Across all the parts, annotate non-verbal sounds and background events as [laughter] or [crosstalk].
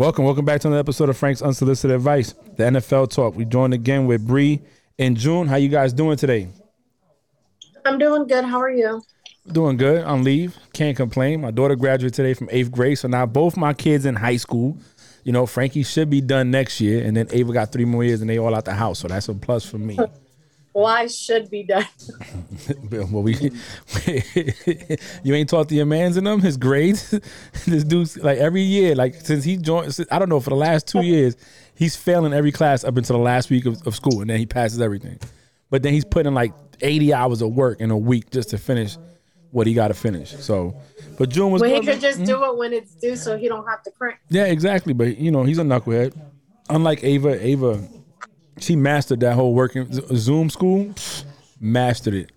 Welcome, welcome back to another episode of Frank's Unsolicited Advice, the NFL Talk. We joined again with Bree and June. How you guys doing today? I'm doing good. How are you? Doing good on leave. Can't complain. My daughter graduated today from eighth grade, so now both my kids in high school. You know, Frankie should be done next year, and then Ava got three more years, and they all out the house. So that's a plus for me. Why should be done? [laughs] well, we, [laughs] you ain't taught the mans in them his grades. [laughs] this dude's like every year, like since he joined, I don't know for the last two years, he's failing every class up until the last week of, of school, and then he passes everything. But then he's putting like eighty hours of work in a week just to finish what he got to finish. So, but June was. Well, he could just mm-hmm. do it when it's due, so he don't have to print. Yeah, exactly. But you know, he's a knucklehead. Unlike Ava, Ava she mastered that whole working Zoom school. Mastered it.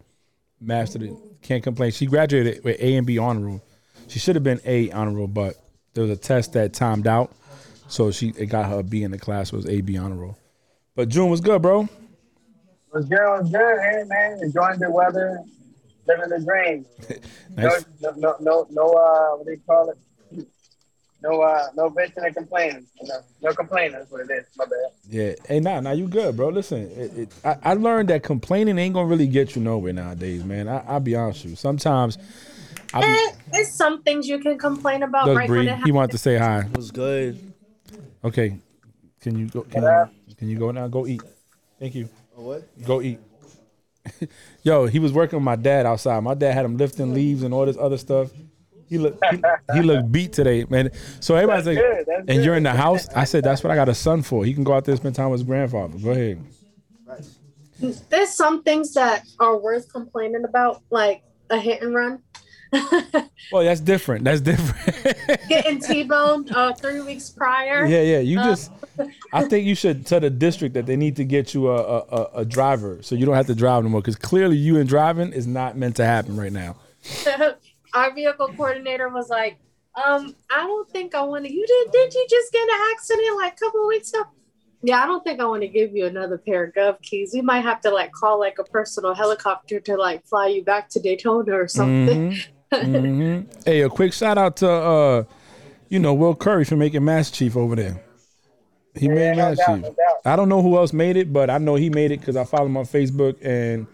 Mastered it. Can't complain. She graduated with A and B honor roll. She should have been A honor roll, but there was a test that timed out. So she it got her a B in the class was A B honor roll. But June was good, bro. Was good, was good, hey man. Enjoying the weather, living the dream. [laughs] nice. No no no no uh what do you call it? No uh no bitching and complaining. No, no complaining. That's what it is. My bad. Yeah. Hey, nah, now you good, bro. Listen, it, it, I, I learned that complaining ain't gonna really get you nowhere nowadays, man. I, will be honest with you. Sometimes. I be, eh, there's some things you can complain about. Right Bree, he wanted to say hi. It was good. Okay. Can you go? Can, you, can you go now? Go eat. Thank you. what? Go eat. [laughs] Yo, he was working with my dad outside. My dad had him lifting leaves and all this other stuff. He look he, he looked [laughs] beat today, man. So everybody's like, and good. you're in the house. I said that's what I got a son for. He can go out there and spend time with his grandfather. Go ahead. There's some things that are worth complaining about, like a hit and run. [laughs] well, that's different. That's different. [laughs] Getting T-boned uh, three weeks prior. Yeah, yeah. You uh, just, I think you should tell the district that they need to get you a a, a driver so you don't have to drive no more. Because clearly, you and driving is not meant to happen right now our vehicle coordinator was like, um, I don't think I want to. You did? Did you just get an accident like a couple weeks ago? Yeah, I don't think I want to give you another pair of gov keys. We might have to like call like a personal helicopter to like fly you back to Daytona or something. Mm-hmm. mm-hmm. Hey, a quick shout out to uh, you know, Will Curry for making Master Chief over there. He yeah, made Master Chief. No I don't know who else made it, but I know he made it because I follow him on Facebook and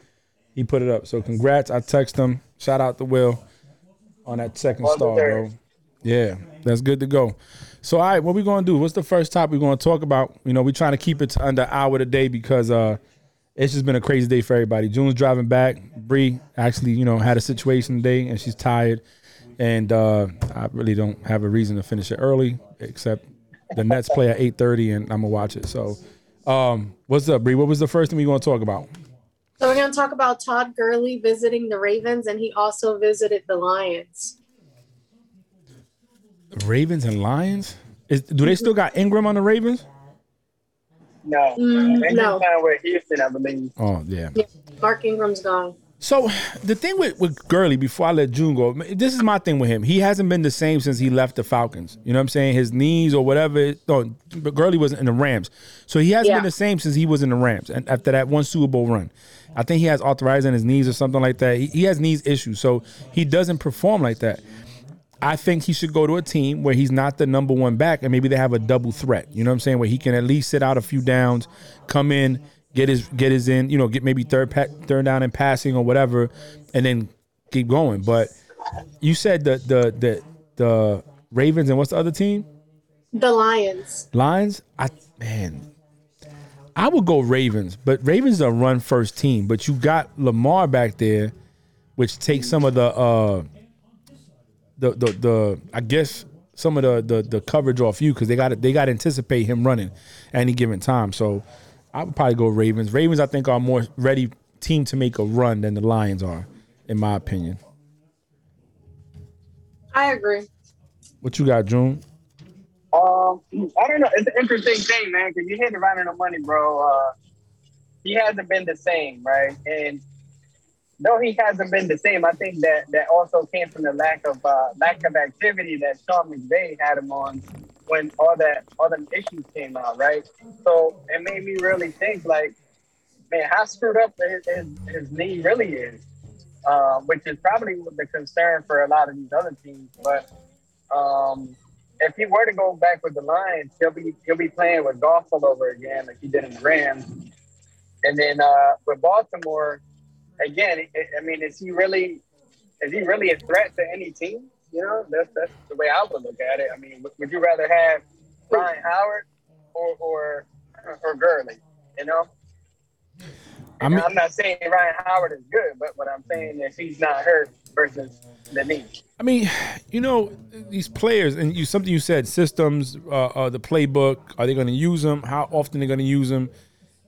he put it up. So congrats. I text him. Shout out to Will on that second star, bro. Yeah, that's good to go. So, all right, what we gonna do? What's the first topic we're gonna talk about? You know, we're trying to keep it to under hour today because uh, it's just been a crazy day for everybody. June's driving back. Bree actually, you know, had a situation today and she's tired. And uh, I really don't have a reason to finish it early, except the Nets play at eight thirty, and I'm gonna watch it. So, um, what's up, Bree? What was the first thing we gonna talk about? So we're going to talk about Todd Gurley visiting the Ravens, and he also visited the Lions. Ravens and Lions? Is, do they still got Ingram on the Ravens? No, mm, no. Kind of with Houston, I believe. Oh yeah. yeah. Mark Ingram's gone. So the thing with, with Gurley, before I let June go, this is my thing with him. He hasn't been the same since he left the Falcons. You know what I'm saying? His knees or whatever. No, but Gurley wasn't in the Rams, so he hasn't yeah. been the same since he was in the Rams. And after that one Super Bowl run, I think he has arthritis in his knees or something like that. He, he has knees issues, so he doesn't perform like that. I think he should go to a team where he's not the number one back, and maybe they have a double threat. You know what I'm saying? Where he can at least sit out a few downs, come in, get his get his in, you know, get maybe third third down and passing or whatever, and then keep going. But you said the the the the Ravens and what's the other team? The Lions. Lions. I man, I would go Ravens, but Ravens are a run first team. But you got Lamar back there, which takes some of the uh the the the I guess some of the the, the coverage off you because they got they got to anticipate him running any given time. So I would probably go Ravens. Ravens, I think, are a more ready team to make a run than the Lions are, in my opinion. I agree. What you got, June? Um, I don't know. It's an interesting thing, man, because you hit it right on the money, bro. Uh, he hasn't been the same, right? And though he hasn't been the same, I think that that also came from the lack of uh, lack of activity that Sean McVay had him on when all that all the issues came out, right? So it made me really think, like, man, how screwed up his his, his knee really is, uh, which is probably the concern for a lot of these other teams. But um, if he were to go back with the Lions, he'll be he'll be playing with Goff all over again, like he did in the Rams. And then uh, with Baltimore, again, I mean, is he really is he really a threat to any team? You know, that's that's the way I would look at it. I mean, would you rather have Ryan Howard or or or Gurley? You know. I mean, I'm not saying Ryan Howard is good, but what I'm saying is he's not hurt versus the knee. I mean, you know, these players, and you something you said, systems, uh, uh, the playbook. Are they going to use them? How often they're going to use them?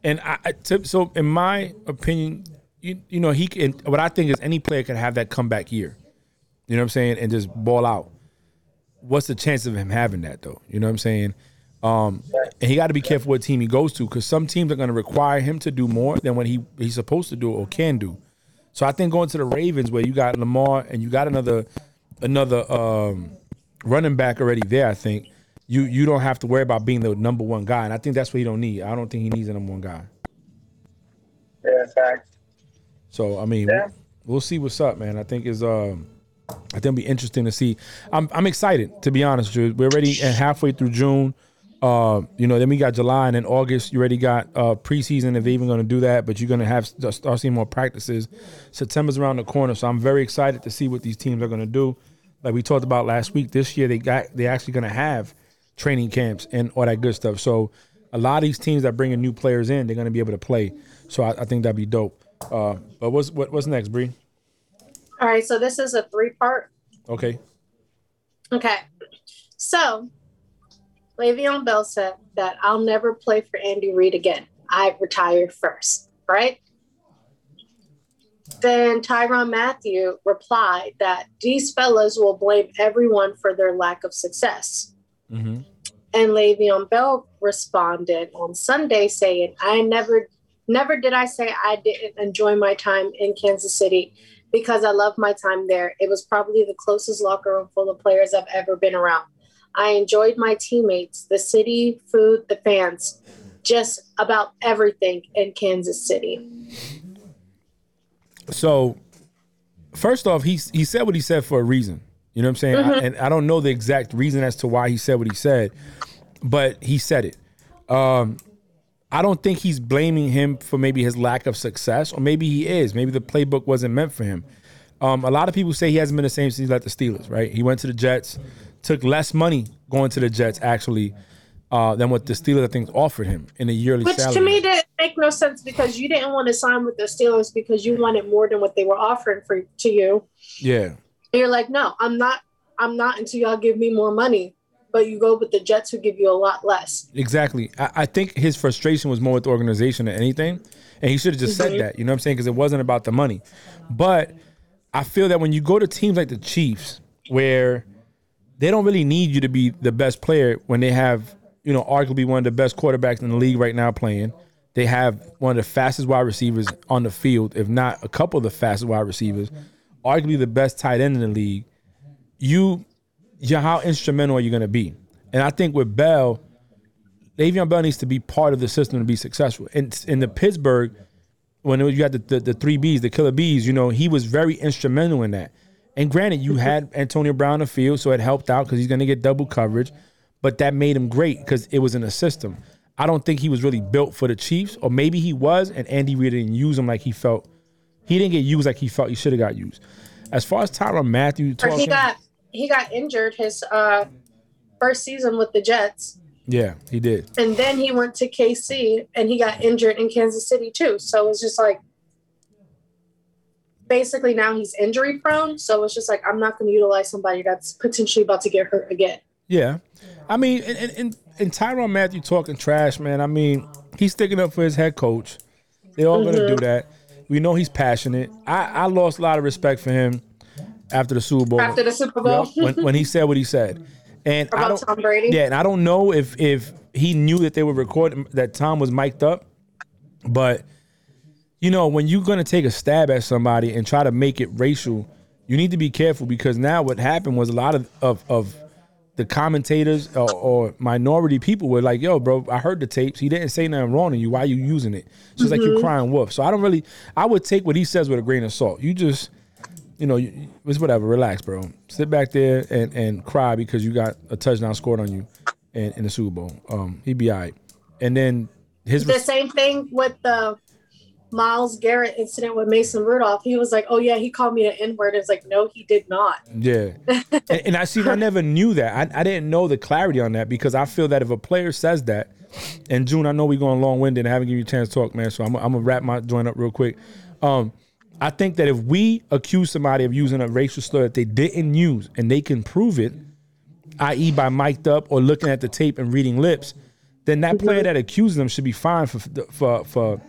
And I, I t- so, in my opinion, you, you know, he can. What I think is any player can have that comeback year. You know what I'm saying, and just ball out. What's the chance of him having that though? You know what I'm saying? Um, and he got to be careful what team he goes to because some teams are going to require him to do more than what he he's supposed to do or can do. So I think going to the Ravens where you got Lamar and you got another another um, running back already there, I think you you don't have to worry about being the number one guy, and I think that's what he don't need. I don't think he needs a number one guy. Yeah, fact. So I mean, yeah. we'll, we'll, see what's up, man. I think is um, I think it'll be interesting to see. I'm I'm excited to be honest, Drew. We're already halfway through June. Uh, you know, then we got July and then August. You already got uh, preseason if they're even going to do that, but you're going to have start seeing more practices. September's around the corner, so I'm very excited to see what these teams are going to do. Like we talked about last week, this year they got they're actually going to have training camps and all that good stuff. So a lot of these teams that bring in new players in, they're going to be able to play. So I, I think that'd be dope. Uh, but what's what, what's next, Bree? All right, so this is a three part. Okay. Okay, so Le'Veon Bell said that I'll never play for Andy Reid again. I retired first, right? Then Tyrann Mathieu replied that these fellas will blame everyone for their lack of success. Mm-hmm. And Le'Veon Bell responded on Sunday saying, I never, never did I say I didn't enjoy my time in Kansas City because I love my time there. It was probably the closest locker room full of players I've ever been around. I enjoyed my teammates, the city, food, the fans, just about everything in Kansas City. So, first off, he he said what he said for a reason. You know what I'm saying? Mm-hmm. I, and I don't know the exact reason as to why he said what he said, but he said it. Um, I don't think he's blaming him for maybe his lack of success, or maybe he is. Maybe the playbook wasn't meant for him. Um, a lot of people say he hasn't been the same since he left the Steelers. Right? He went to the Jets took less money going to the Jets actually uh, than what the Steelers I think offered him in a yearly Which salary. to me didn't make no sense because you didn't want to sign with the Steelers because you wanted more than what they were offering for to you. Yeah. And you're like, no, I'm not. I'm not until y'all give me more money. But you go with the Jets who give you a lot less. Exactly. I, I think his frustration was more with the organization than anything, and he should have just mm-hmm. said that. You know what I'm saying? Because it wasn't about the money. But I feel that when you go to teams like the Chiefs, where they don't really need you to be the best player when they have, you know, arguably one of the best quarterbacks in the league right now playing. They have one of the fastest wide receivers on the field, if not a couple of the fastest wide receivers, arguably the best tight end in the league. You, you how instrumental are you going to be? And I think with Bell, Le'Veon Bell needs to be part of the system to be successful. And in the Pittsburgh, when was, you had the, the, the three Bs, the killer bees, you know, he was very instrumental in that. And granted, you had Antonio Brown in the field, so it helped out because he's going to get double coverage. But that made him great because it was in a system. I don't think he was really built for the Chiefs, or maybe he was, and Andy Reid didn't use him like he felt. He didn't get used like he felt he should have got used. As far as Tyrann Mathieu, talking, he got he got injured his uh, first season with the Jets. Yeah, he did. And then he went to KC and he got injured in Kansas City too. So it's just like basically now he's injury prone. So it's just like I'm not going to utilize somebody that's potentially about to get hurt again. Yeah, I mean, and and, and Tyrann Mathieu talking trash, man. I mean, he's sticking up for his head coach. They're all mm-hmm. going to do that. We know he's passionate. I, I lost a lot of respect for him after the Super Bowl. After the Super Bowl, when, when he said what he said, [laughs] and About I don't, Tom Brady. Yeah, and I don't know if if he knew that they were recording that Tom was mic'd up, but you know, when you're gonna take a stab at somebody and try to make it racial, you need to be careful because now what happened was a lot of of, of the commentators or, or, minority people were like, "Yo, bro, I heard the tapes. He didn't say nothing wrong to you. Why are you using it?" So it's mm-hmm. like you're crying wolf. So I don't really. I would take what he says with a grain of salt. You just you know, it's whatever. Relax, bro. Sit back there and, and cry because you got a touchdown scored on you in, in the Super Bowl. Um, he'd be all right. And then his the same thing with the Myles Garrett incident with Mason Rudolph. He was like, "Oh yeah, he called me an N word." It's like, no, he did not. Yeah, [laughs] and, and, I see. I never knew that. I, I didn't know the clarity on that because I feel that if a player says that, and June, I know we're going long winded and I haven't given you a chance to talk, man. So I'm, I'm gonna wrap my joint up real quick. Um, I think that if we accuse somebody of using a racial slur that they didn't use and they can prove it, i.e., by mic'd up or looking at the tape and reading lips, then that mhm. player that accuses them should be fined for for for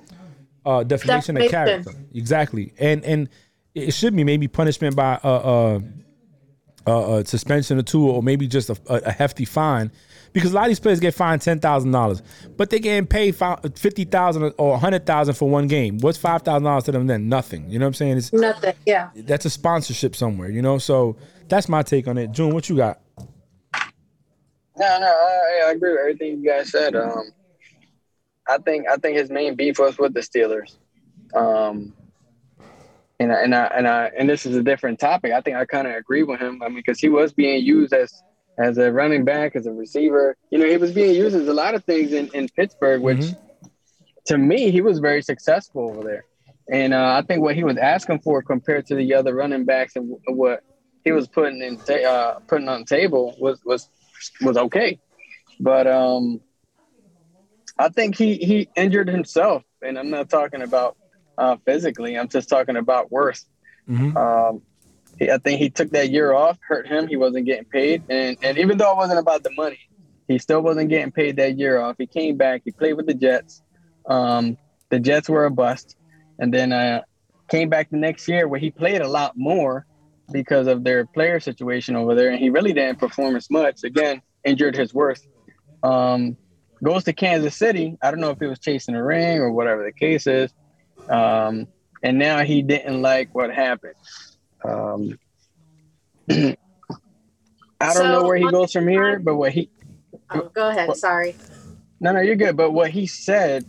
uh, defamation of character. Exactly, and and it should be maybe punishment by a, a, a, a suspension or two, or maybe just a, a, hefty fine. Because a lot of these players get fined ten thousand dollars, but they getting paid fifty thousand or hundred thousand for one game. What's five thousand dollars to them then? Nothing. You know what I'm saying? It's nothing. Yeah. That's a sponsorship somewhere. You know. So that's my take on it. June, what you got? No, no, I, I agree with everything you guys said. Um, I think I think his main beef was with the Steelers. Um, and I, and I and I and this is a different topic. I think I kind of agree with him. I mean, because he was being used as as a running back, as a receiver. You know, he was being used as a lot of things in, in Pittsburgh, which mm-hmm. to me he was very successful over there. And uh, I think what he was asking for compared to the other running backs and what he was putting in ta- uh, putting on the table was was was okay. But um, I think he he injured himself, and I'm not talking about uh, physically. I'm just talking about worse. Mm-hmm. Um, he, I think he took that year off, hurt him. He wasn't getting paid, and and even though it wasn't about the money, he still wasn't getting paid that year off. He came back. He played with the Jets. Um, the Jets were a bust, and then uh, came back the next year where he played a lot more because of their player situation over there, and he really didn't perform as much. Again, injured his worth. Um, goes to Kansas City. I don't know if he was chasing a ring or whatever the case is. Um, and now he didn't like what happened. Um, [clears throat] I don't so, know where he goes from here, but what he. Oh, go ahead. What, Sorry. No, no, you're good. But what he said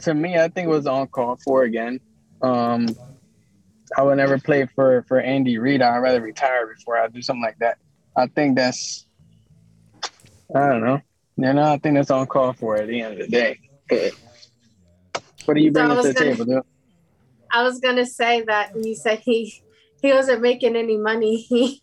to me, I think was on call for again. Um, I would never play for for Andy Reid. I'd rather retire before I do something like that. I think that's. I don't know. You know, I think that's on call for at the end of the day. What are you bringing so to the gonna, table, dude? I was gonna say that when you said he he wasn't making any money. [laughs] He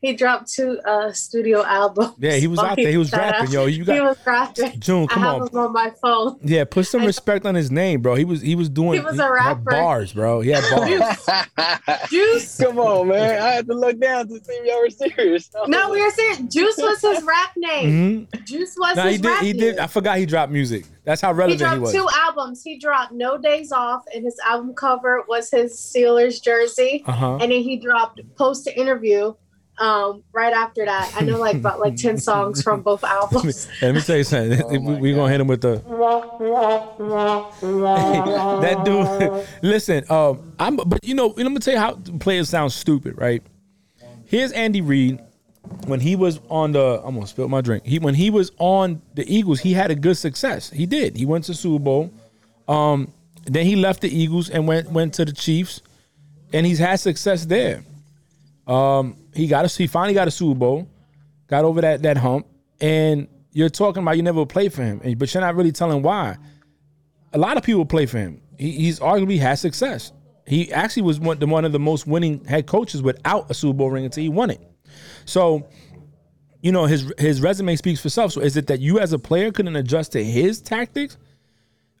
he dropped two uh, studio albums. Yeah, he was out there. He was rapping, yo. You got he was rapping. June, come I have on. Him on my phone. Yeah, put some respect on his name, bro. He was he was doing. He was a rapper. bars, bro. He had bars. Juice. [laughs] Come on, man. I had to look down to see if y'all were serious. [laughs] No, we were serious. Juice was his rap name. Mm-hmm. Juice was nah, his he did, rap he did. I forgot he dropped music. That's how relevant he dropped he was. two albums. He dropped No Days Off, and his album cover was his Steelers jersey. Uh-huh. And then he dropped Post to Interview um, right after that. I know like about like 10 [laughs] songs from both albums. Let me tell you something. [laughs] Oh We're going to hit him with the. [laughs] that dude. Listen, um, I'm, but you know, I'm to tell you how players sound stupid, right? Here's Andy Reid. When he was on the, I'm gonna spill my drink. He when he was on the Eagles, he had a good success. He did. He went to Super Bowl. Um, then he left the Eagles and went went to the Chiefs, and he's had success there. Um, he got a he finally got a Super Bowl, got over that that hump, and you're talking about you never played for him, but you're not really telling why. A lot of people play for him. He, he's arguably had success. He actually was one, one of the most winning head coaches without a Super Bowl ring until he won it. So, you know, his his resume speaks for itself. So, is it that you as a player couldn't adjust to his tactics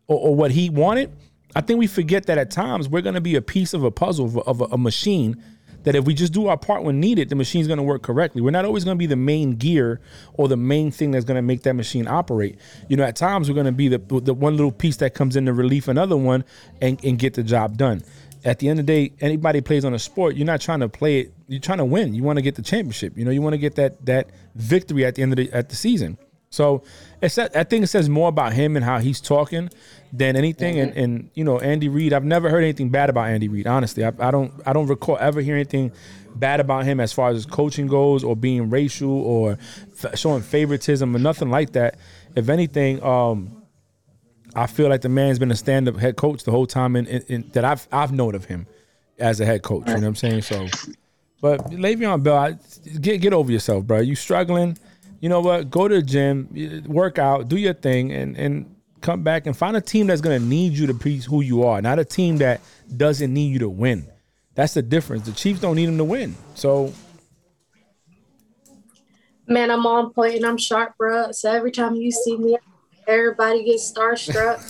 or, or what he wanted? I think we forget that at times we're going to be a piece of a puzzle of a, of a, a machine that if we just do our part when needed, the machine's going to work correctly. We're not always going to be the main gear or the main thing that's going to make that machine operate. You know, at times we're going to be the, the one little piece that comes in to relief another one and, and get the job done. At the end of the day, anybody plays on a sport, you're not trying to play it. You're trying to win. You want to get the championship. You know, you want to get that that victory at the end of the at the season. So it's I think it says more about him and how he's talking than anything. Mm-hmm. And, and you know, Andy Reid, I've never heard anything bad about Andy Reid. Honestly, I, I, don't I don't recall ever hearing anything bad about him as far as his coaching goes, or being racial, or f- showing favoritism, or nothing like that. If anything, um, I feel like the man's been a stand-up head coach the whole time in, in, in, that I've I've known of him. as a head coach. You know what I'm saying? So, but Le'Veon Bell, I, get get over yourself, bro. You struggling? You know what? Go to the gym, work out, do your thing, and and come back and find a team that's gonna need you to be who you are, not a team that doesn't need you to win. That's the difference. The Chiefs don't need him to win. So Man, I'm on point and I'm sharp, bro. So every time you see me, everybody gets starstruck.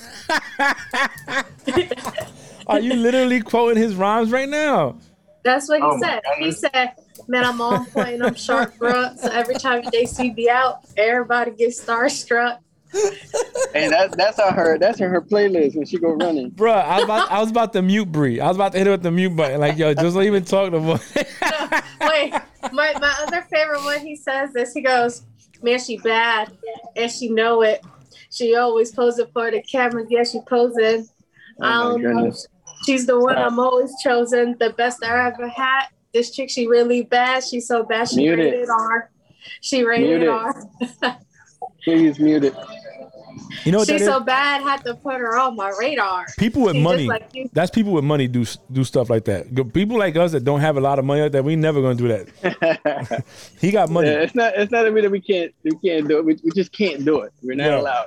[laughs] Are you literally quoting his rhymes right now? That's what he oh said. He said, "Man, I'm on point and I'm sharp, bro." So every time they see me out, everybody gets starstruck. hey, that, that's on her. That's in her playlist when she go running. Bro, I was about, I was about to mute Bree. I was about to hit her with the mute button. Like, yo, just don't even talk no more. no, [laughs] wait, my my other favorite one. He says this. He goes, "Man, she bad, and she know it. She always posing for the cameras. Yeah, she posing. Oh um, she's the one I'm always chosen. The best I ever had. This chick, she really bad. She's so bad. She mute rated it. R. She rated R. [laughs] Please mute it. You know she's so bad. Had to put her on my radar. People with money. Like that's people with money do do stuff like that. People like us that don't have a lot of money like that. We never gonna do that. [laughs] he got money. Yeah, it's not. It's not a that we can't. We can't do it. We, we just can't do it. We're not yeah. allowed.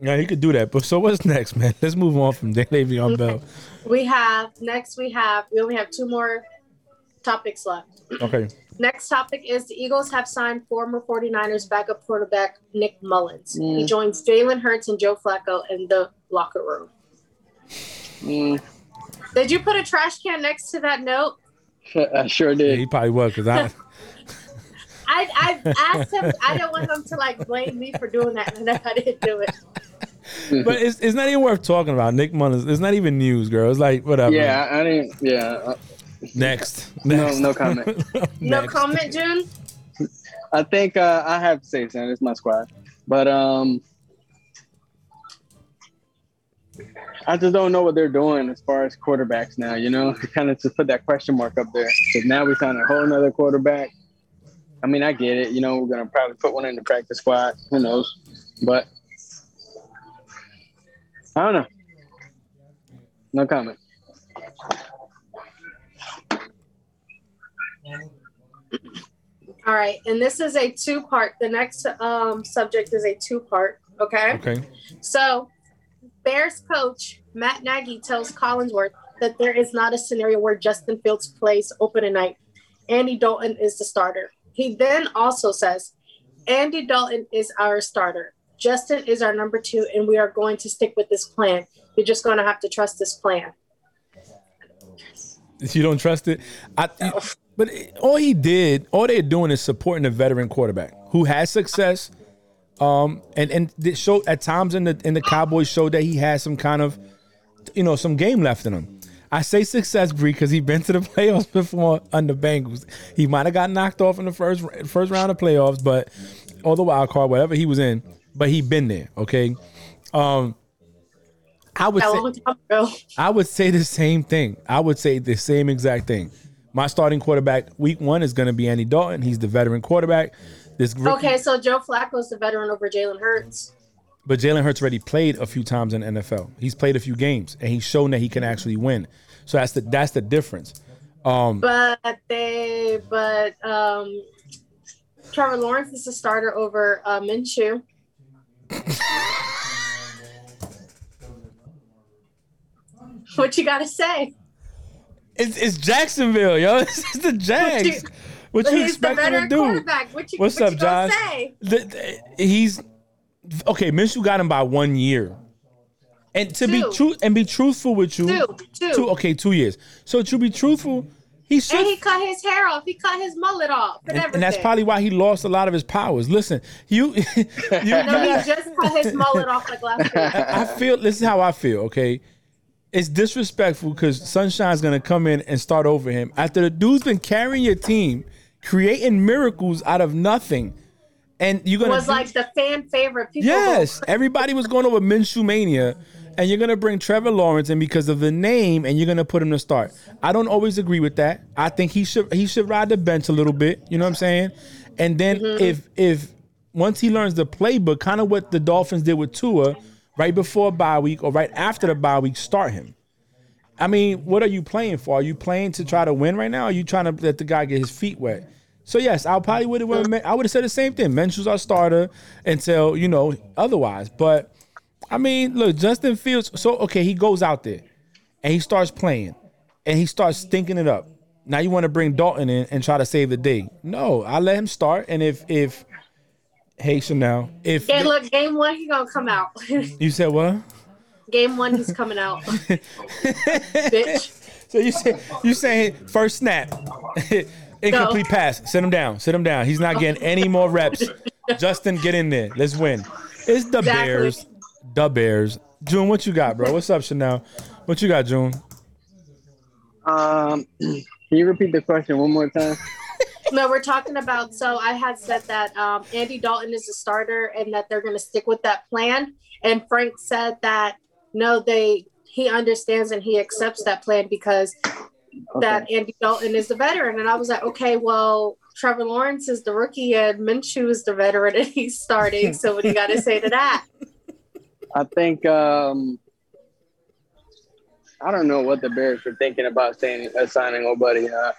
Yeah, he could do that. But so what's next, man? Let's move on from Le'Veon Bell. We have next. We have we only have two more topics left. Okay. Next topic is the Eagles have signed former 49ers backup quarterback Nick Mullens. Mm. He joins Jalen Hurts and Joe Flacco in the locker room. Mm. Did you put a trash can next to that note? [laughs] I sure did. Yeah, he probably was because I. [laughs] I I asked him. I don't want him to like blame me for doing that, and I didn't do it. [laughs] but it's, it's not even worth talking about. Nick Mullens. It's not even news, girl. It's like whatever. Yeah, I didn't. Yeah, Next. Next. [laughs] No, no comment. [laughs] no comment, June. I think uh, I have to say something. It's my squad, but um, I just don't know what they're doing as far as quarterbacks now. You know, kind of just put that question mark up there because now we found a whole another quarterback. I mean, I get it. You know, we're gonna probably put one in the practice squad. Who knows? But I don't know. No comment. All right, and this is a two part. The next um, subject is a two part. Okay. Okay. So, Bears coach Matt Nagy tells Collinsworth that there is not a scenario where Justin Fields plays opening night. Andy Dalton is the starter. He then also says, Andy Dalton is our starter. Justin is our number two, and we are going to stick with this plan. You're just going to have to trust this plan. You don't trust it? I, but all he did, all they're doing is supporting a veteran quarterback who has success. Um, and and showed at times in the in the Cowboys showed that he has some kind of, you know, some game left in him. I say success, Bree, because he's been to the [laughs] playoffs before under Bengals. He might have got knocked off in the first first round of playoffs, but or the wild card, whatever he was in, but he been there. Okay, um, I would say I would say the same thing. I would say the same exact thing. My starting quarterback week one is going to be Andy Dalton. He's the veteran quarterback. This rookie, okay, so Joe Flacco's the veteran over Jalen Hurts. But Jalen Hurts already played a few times in NFL. He's played a few games, and he's shown that he can actually win. So that's the that's the difference. Um, but they, but um, Trevor Lawrence is a starter over uh, Minshew. [laughs] what you got to say? It's, it's Jacksonville, yo. [laughs] This is the Jags. What you, what you expect him to do? What you, What's what up, Josh? The, the, he's okay. Minshew got him by one year, and to two. be true and be truthful with you, two, two. two. Okay, two years. So to be truthful, he should. And he cut his hair off. He cut his mullet off, and, and, and that's probably why he lost a lot of his powers. Listen, you. [laughs] you no, he just cut his mullet off like last week. I feel. This is how I feel. Okay it's disrespectful because Sunshine's gonna come in and start over him after the dude's been carrying your team, creating miracles out of nothing, and you're gonna was do, like the fan favorite. People yes, everybody was going over Minshew mania, and you're gonna bring Trevor Lawrence in because of the name, and you're gonna put him to start. I don't always agree with that. I think he should he should ride the bench a little bit. You know what I'm saying? And then mm-hmm. if if once he learns the playbook, kind of what the Dolphins did with Tua right before bye week or right after the bye week, start him. I mean, what are you playing for? Are you playing to try to win right now? Or are you trying to let the guy get his feet wet? So yes, I probably would have. I would have said the same thing. Minshew's our starter until you know otherwise. But I mean, look, Justin Fields. So okay, he goes out there and he starts playing and he starts stinking it up. Now you want to bring Dalton in and try to save the day? No, I let him start. And if if hey Chanel, if Okay, look, game one, he gonna come out. [laughs] you said what? game one, he's coming out. [laughs] Bitch. So you say you saying first snap, [laughs] incomplete pass, sit him down, sit him down. He's not getting any more reps. Justin, get in there. Let's win. It's the Exactly. Bears. The Bears. June, what you got, bro? What's up, Chanel? What you got, June? Um, [clears throat] can you repeat the question one more time? [laughs] No, we're talking about. So I had said that um, Andy Dalton is a starter and that they're going to stick with that plan. And Frank said that no, they he understands and he accepts that plan because that Andy Dalton is the veteran. And I was like, okay, well, Trevor Lawrence is the rookie and Minshew is the veteran and he's starting. So what do you got to say to that? [laughs] I think um, I don't know what the Bears were thinking about saying uh, signing nobody uh,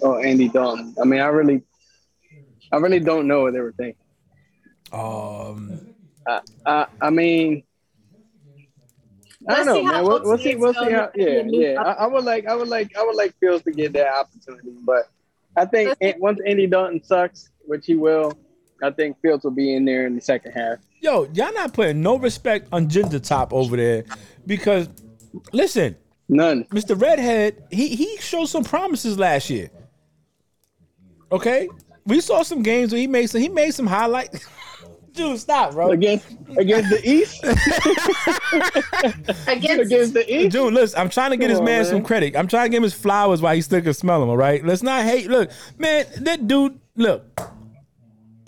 or Andy Dalton. I mean, I really, I really don't know what they were thinking. Um, Uh, uh, I mean, I don't know, man. We'll, we'll see. We'll see how. Yeah, yeah. I, I would like. I would like. I would like Fields to get that opportunity, but I think Let's see. it- once Andy Dalton sucks, which he will, I think Fields will be in there in the second half. Yo, y'all not putting no respect on Ginger Top over there because, listen, None. Mr. Redhead, he he showed some promises last year. Okay, we saw some games where he made some. He made some highlights. [laughs] Dude, stop, bro. Against against the East. [laughs] Against, against the East. Dude, listen, I'm trying to get Come his on, man, man. some credit. I'm trying to give him his flowers while he still can smell them, all right? Let's not hate. Look, man, that dude, look,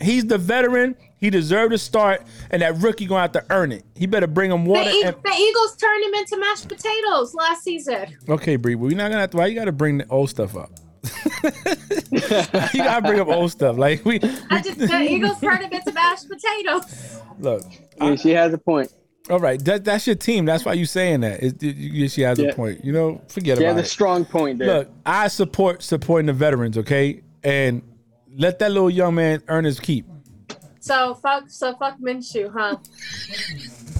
he's the veteran. He deserved to start, and that rookie going to have to earn it. He better bring him the, water. E- And, the Eagles turned him into mashed potatoes last season. okay, Bree, we're not going to have to. Why you got to bring the old stuff up? [laughs] you got to bring up old stuff. Like, we, I just the Eagles turned him into mashed potatoes. look, Yeah, she has a point. all right, that, that's your team. That's why you saying that. It, it- you- she has a point. You know, forget She has about a it. strong point there. Look, I support supporting the veterans, okay? And let that little young man earn his keep. So fuck, so fuck Minshew, huh? [laughs]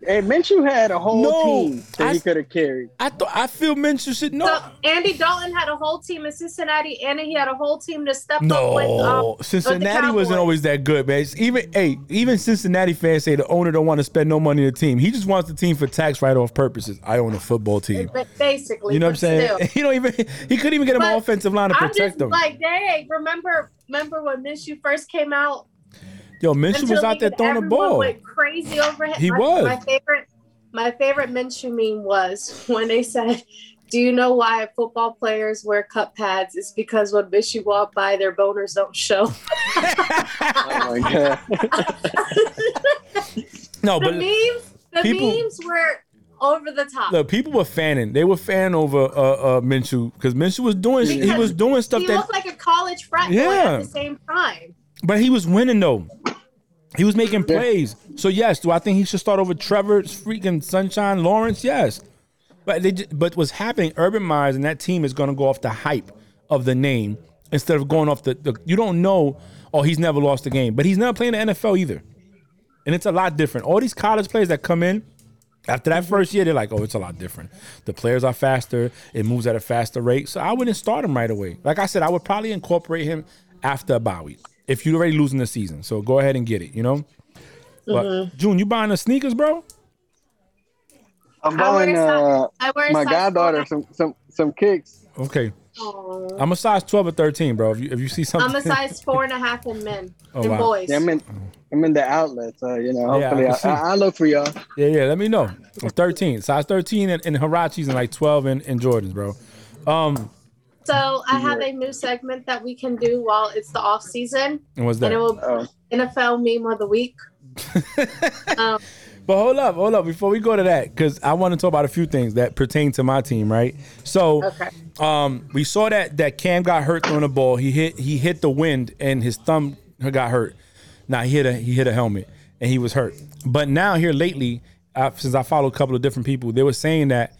Hey, Minshew had a whole No, team that I- he could have carried. I thought I feel Minshew should no. So Andy Dalton had a whole team in Cincinnati, and he had a whole team to step up with. No, Um, Cincinnati with wasn't always that good, man. It's even hey, even Cincinnati fans say the owner don't want to spend no money on the team. He just wants the team for tax write-off purposes. I own a football team. But basically, You know what I'm but saying? still. [laughs] He don't even he couldn't even get him an offensive line to I'm protect just them. like, dang, remember, remember when Minshew first came out? Yo, Minshew was out there throwing the ball. Went crazy over him. He my, was. my favorite. My favorite Minshew meme was when they said, "Do you know why football players wear cup pads? It's because when Minshew walk by, their boners don't show." Oh my god. No, the but memes, the people- memes were over the top. look, people were fanning. They were fanning over uh, uh Minshew because Minshew was doing he was doing stuff he that looked like a college frat boy Yeah. at the same time. But he was winning though. He was making plays. So yes, do I think he should start over Trevor's freaking Sunshine Lawrence? Yes. But they but what's happening? Urban Meyers and that team is going to go off the hype of the name instead of going off the, the. You don't know. Oh, he's never lost a game, but he's never playing the NFL either, and it's a lot different. All these college players that come in. After that first year, they're like, "Oh, it's a lot different. The players are faster. It moves at a faster rate." So I wouldn't start him right away. Like I said, I would probably incorporate him after a bye week if you're already losing the season. So go ahead and get it. You know. But Mm-hmm. June, you buying the sneakers, bro? I'm I buying uh, I wear my goddaughter some some some kicks. Okay, Aw. I'm a size 12 or 13, bro. If you if you see something, I'm a size four and a half in men [laughs] Oh, and wow. boys. Yeah, I'm in I'm in the outlet, Uh, you know, Yeah, I hopefully can I. I, I look for y'all. yeah, yeah. Let me know. I'm 13, size 13 in, in Huaraches and like 12 in, in Jordans, bro. Um, So I have a new segment that we can do while it's the off season, and what's and it that? will Oh, NFL meme of the week. [laughs] um, But hold up, hold up. Before we go to that, because I want to talk about a few things that pertain to my team, right? So, okay. um, we saw that that Cam got hurt throwing the ball. He hit he hit the wind and his thumb got hurt. Now he hit a he hit a helmet and he was hurt. But now here lately, I, since I follow a couple of different people, they were saying that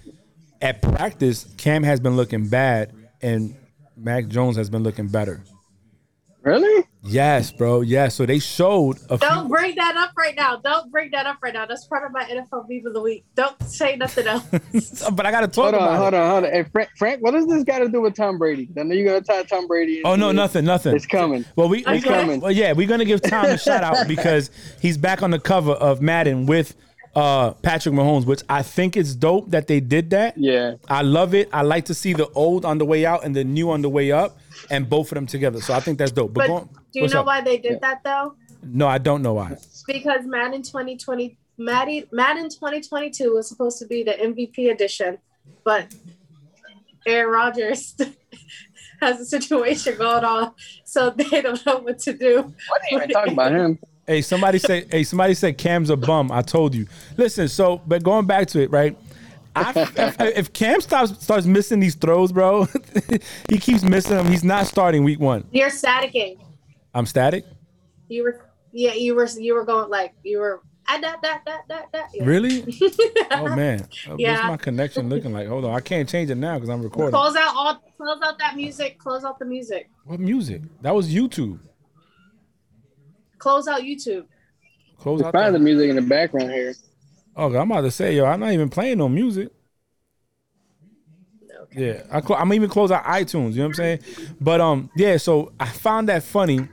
at practice, Cam has been looking bad and Mac Jones has been looking better. Really? Yes, bro. Yes. So they showed a Don't few. bring that up right now. Don't bring that up right now. That's part of my NFL beef of the week. Don't say nothing else. [laughs] But I gotta talk Hold on, about hold on, hold on. Hey, Frank, Frank, what does this got to do with Tom Brady? I know you're gonna tie Tom Brady. Oh no, this. nothing, nothing. It's coming. Well, we, we It's gonna, coming. well, yeah, we're gonna give Tom a shout out [laughs] because he's back on the cover of Madden with uh, Patrick Mahomes, which I think it's dope that they did that. Yeah. I love it. I like to see the old on the way out and the new on the way up, and both of them together. So I think that's dope. But, But go on- do you what's know up? why they did that though? No, I don't know why. Because Madden 2020, Madden, Madden 2022 was supposed to be the MVP edition, but Aaron Rodgers [laughs] has a situation going on, so they don't know what to do. Why didn't even talk about him? Hey, somebody say, hey, somebody said Cam's a bum. I told you. Listen, so but going back to it, right? I, [laughs] if, if Cam stops starts missing these throws, bro, [laughs] he keeps missing them. He's not starting week one. You're staticking. I'm static. You were, yeah, you were, you were going like you were. Ah, da, da, da, da, da. Yeah. Really? [laughs] Oh man, Uh, what's my connection looking like? Hold on, I can't change it now because I'm recording. Close out all, close out that music. Close out the music. What music? That was YouTube. Close out YouTube. Close out. Probably the The, music in the background here. oh, I'm about to say, yo, I'm not even playing no music. Yeah, I cl- I'm even close out iTunes. You know what I'm saying? But um, yeah. So I found that funny.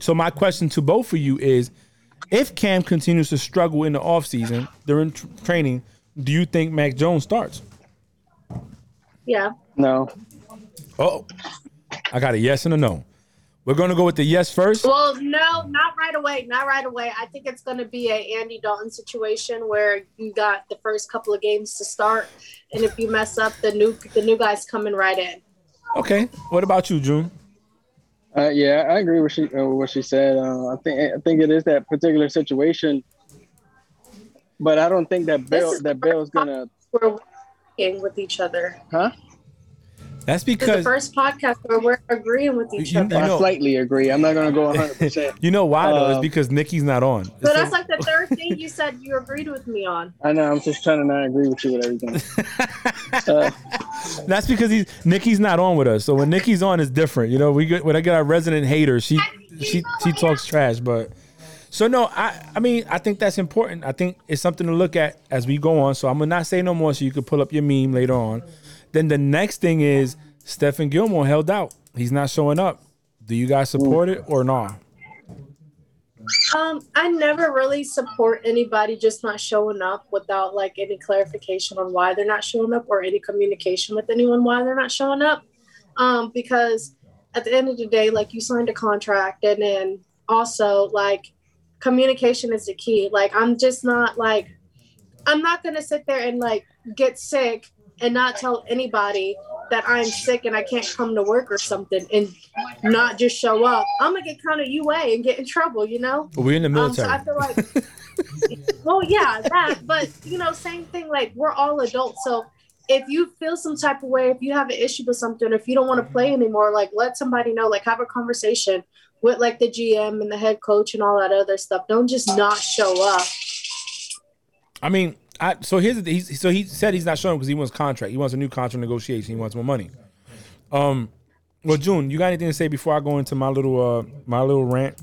So my question to both of you is, if Cam continues to struggle in the offseason during tr- training, do you think Mac Jones starts? Yeah. No. Oh, I got a yes and a no. We're gonna go with the yes first. Well, no, not right away. Not right away. I think it's going to be a Andy Dalton situation where you got the first couple of games to start, and if you mess up, the new the new guy's coming right in. Okay. What about you, June? Uh, yeah, I agree with she uh, what she said. Uh, I think I think it is that particular situation, but I don't think that This Bill is that Bill's gonna. We're working with each other. Huh? That's This is the first podcast where we're agreeing with each You- other. you I slightly agree. I'm not gonna go 100. percent [laughs] you know why though. It's Um, because Nikki's not on. So that's like the third thing you said you agreed with me on. I know. I'm just trying to not agree with you with everything. [laughs] Uh, That's because he's Nikki's not on with us. So when Nikki's on, it's different. You know, we get when I get our resident hater, she she she talks trash. But so no, I I mean I think that's important. I think it's something to look at as we go on. So I'm gonna not say no more, so you can pull up your meme later on. Then the next thing is Stephon Gilmore held out. He's not showing up. Do you guys support it or not? Um, I never really support anybody just not showing up without like any clarification on why they're not showing up or any communication with anyone why they're not showing up. Um, because at the end of the day, like you signed a contract and then also like communication is the key. Like I'm just not like I'm not gonna sit there and like get sick and not tell anybody that I'm sick and I can't come to work or something and not just show up. I'm gonna get kind of UA and get in trouble, you know. We're in the Um, so military. I feel like, [laughs] well, yeah, that. But you know, same thing. Like we're all adults, so if you feel some type of way, if you have an issue with something, or if you don't want to play anymore, like let somebody know. Like have a conversation with like the GM and the head coach and all that other stuff. Don't just not show up. I mean, I so here's the he's, so he said he's not showing because he wants contract. He wants a new contract negotiation. He wants more money. Um, well, June, you got anything to say before I go into my little uh my little rant?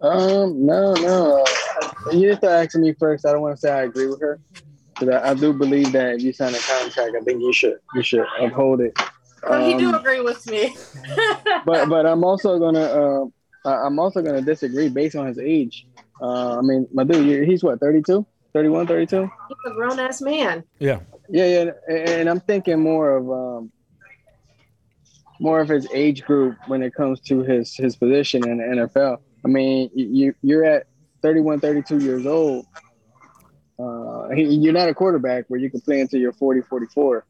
um, no, no. Uh, you have to ask me first. I don't want to say I agree with her, but I, I do believe that if you sign a contract, I think you should you should uphold it. But he do Um, agree with me. [laughs] but but I'm also gonna uh, I- I'm also gonna disagree based on his age. Uh, I mean, my dude, he's what 32, 31, 32. he's a grown ass man. Yeah, Yeah, yeah, and, and I'm thinking more of um, more of his age group when it comes to his his position in the NFL. I mean, you you're at 31, 32 years old. Uh, he- you're not a quarterback where you can play until you're 40, 44.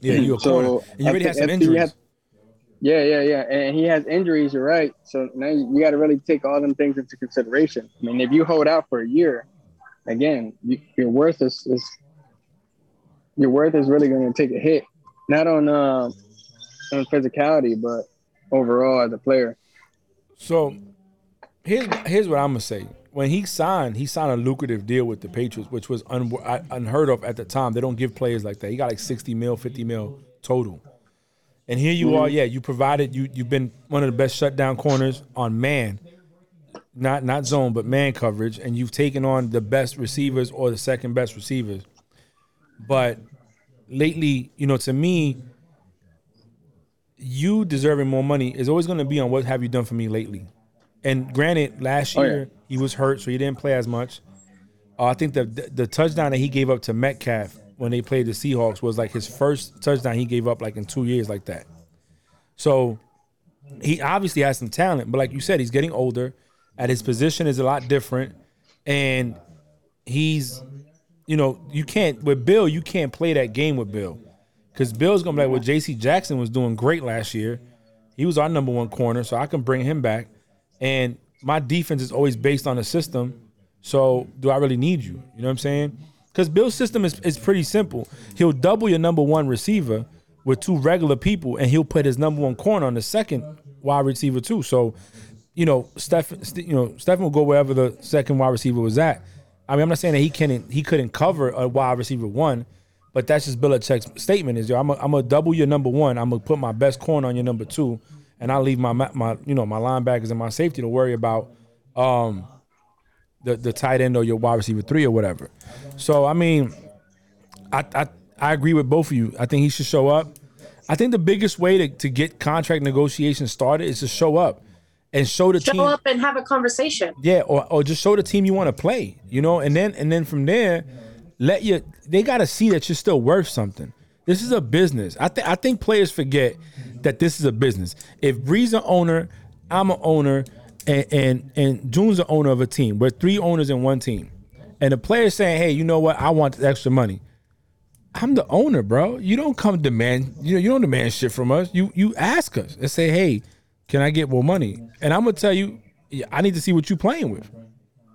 yeah, you're a So, corner. And you already think- had some I think you injuries. have- Yeah, yeah, yeah, and he has injuries. You're right. So now you, you got to really take all them things into consideration. I mean, if you hold out for a year, again, you, your worth is, is your worth is really going to take a hit, not on uh, on physicality, but overall as a player. So here's here's what I'm gonna say. when he signed, he signed a lucrative deal with the Patriots, which was un- unheard of at the time. They don't give players like that. He got like 60 mil, 50 mil total. And here you mm-hmm. are, yeah, you provided you you've been one of the best shutdown corners on man. Not not zone, but man coverage, and you've taken on the best receivers or the second best receivers. But lately, you know, to me, you deserving more money is always going to be on what have you done for me lately. And granted, last year oh, yeah. he was hurt, so he didn't play as much. Uh, I think the, the, the touchdown that he gave up to Metcalf when they played the Seahawks was like his first touchdown he gave up like in two years like that. So he obviously has some talent, but like you said, he's getting older. At his position is a lot different, and he's, you know, you can't with Bill. You can't play that game with Bill, because Bill's gonna be like what J.C. Jackson was doing great last year. He was our number one corner, so I can bring him back. And my defense is always based on the system. So do I really need you? You know what I'm saying? Because Bill's system is, is pretty simple. He'll double your number one receiver with two regular people, and he'll put his number one corner on the second wide receiver too. So, you know, Steph, you know, Stephon will go wherever the second wide receiver was at. I mean, I'm not saying that he couldn't he couldn't cover a wide receiver one, but that's just Belichick's statement is yo, I'm gonna double your number one. I'm gonna put my best corner on your number two, and I leave my my you know my linebackers and my safety to worry about um the the tight end or your wide receiver three or whatever. So I mean, I I I agree with both of you. I think he should show up. I think the biggest way to, to get contract negotiations started is to show up and show the show team. Up and have a conversation. Yeah, or, or just show the team you want to play, you know, and then and then from there, let you they gotta see that you're still worth something. This is a business. I think I think players forget that this is a business. If Bree's an owner, I'm an owner, and and, and June's the owner of a team. We're three owners in one team. And the player's saying, hey, you know what? I want extra money. I'm the owner, bro. You don't come demand, you know, you don't demand shit from us. You you ask us and say, hey, can I get more money? And I'm gonna tell you, I need to see what you're playing with.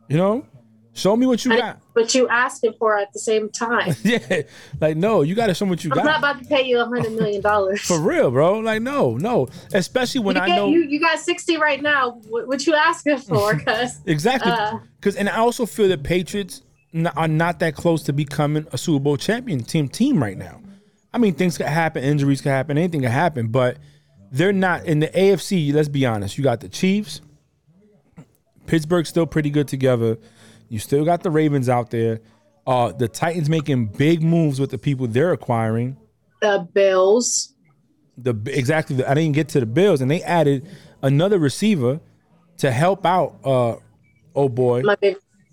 You know? Show me what you got. But you asking for at the same time. [laughs] yeah, like no, you got to show what you I'm got. I'm not about to pay you a hundred million dollars for real, bro. Like no, no. Especially when you I know you, you got sixty right now. What, what you asking [laughs] for? Cause exactly. Because uh, and I also feel that Patriots are not that close to becoming a Super Bowl champion team team right now. I mean, things could happen, injuries could happen, anything could happen, but they're not in the AFC. Let's be honest. You got the Chiefs. Pittsburgh's still pretty good together. You still got the Ravens out there. Uh, the Titans making big moves with the people they're acquiring. The Bills. The exactly. The, I didn't get to the Bills, and they added another receiver to help out. Uh, oh boy,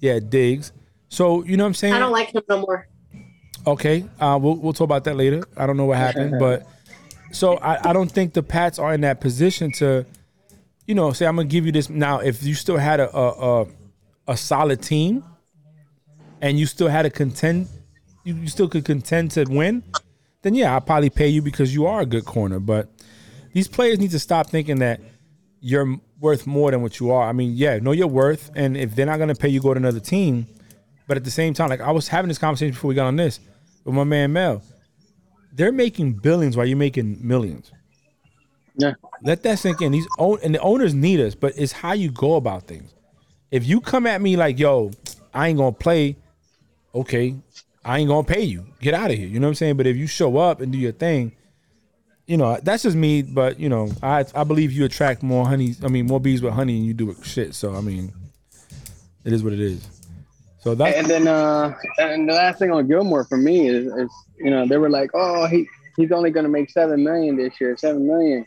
yeah, Diggs. So you know what I'm saying? I don't like him no more. Okay, uh, we'll we'll talk about that later. I don't know what happened, [laughs] but so I, I don't think the Pats are in that position to, you know, say I'm gonna give you this now. If you still had a, a, a a solid team and you still had to contend, you, you still could contend to win, then yeah, I'll probably pay you because you are a good corner. But these players need to stop thinking that you're worth more than what you are. I mean, yeah, know your worth, and if they're not to pay you, go to another team. But at the same time, like I was having this conversation before we got on this with my man Mel, they're making billions while you're making millions. Yeah, let that sink in. These own and the owners need us, but it's how you go about things if you come at me like, yo, I ain't gonna play, okay, I ain't gonna pay you. Get out of here. You know what I'm saying? But if you show up and do your thing, you know, that's just me, but you know, I I believe you attract more honey, I mean more bees with honey and you do it shit. So I mean, it is what it is. So that and then uh and the last thing on Gilmore for me is, is you know, they were like, Oh, he he's only gonna make seven million this year, seven million.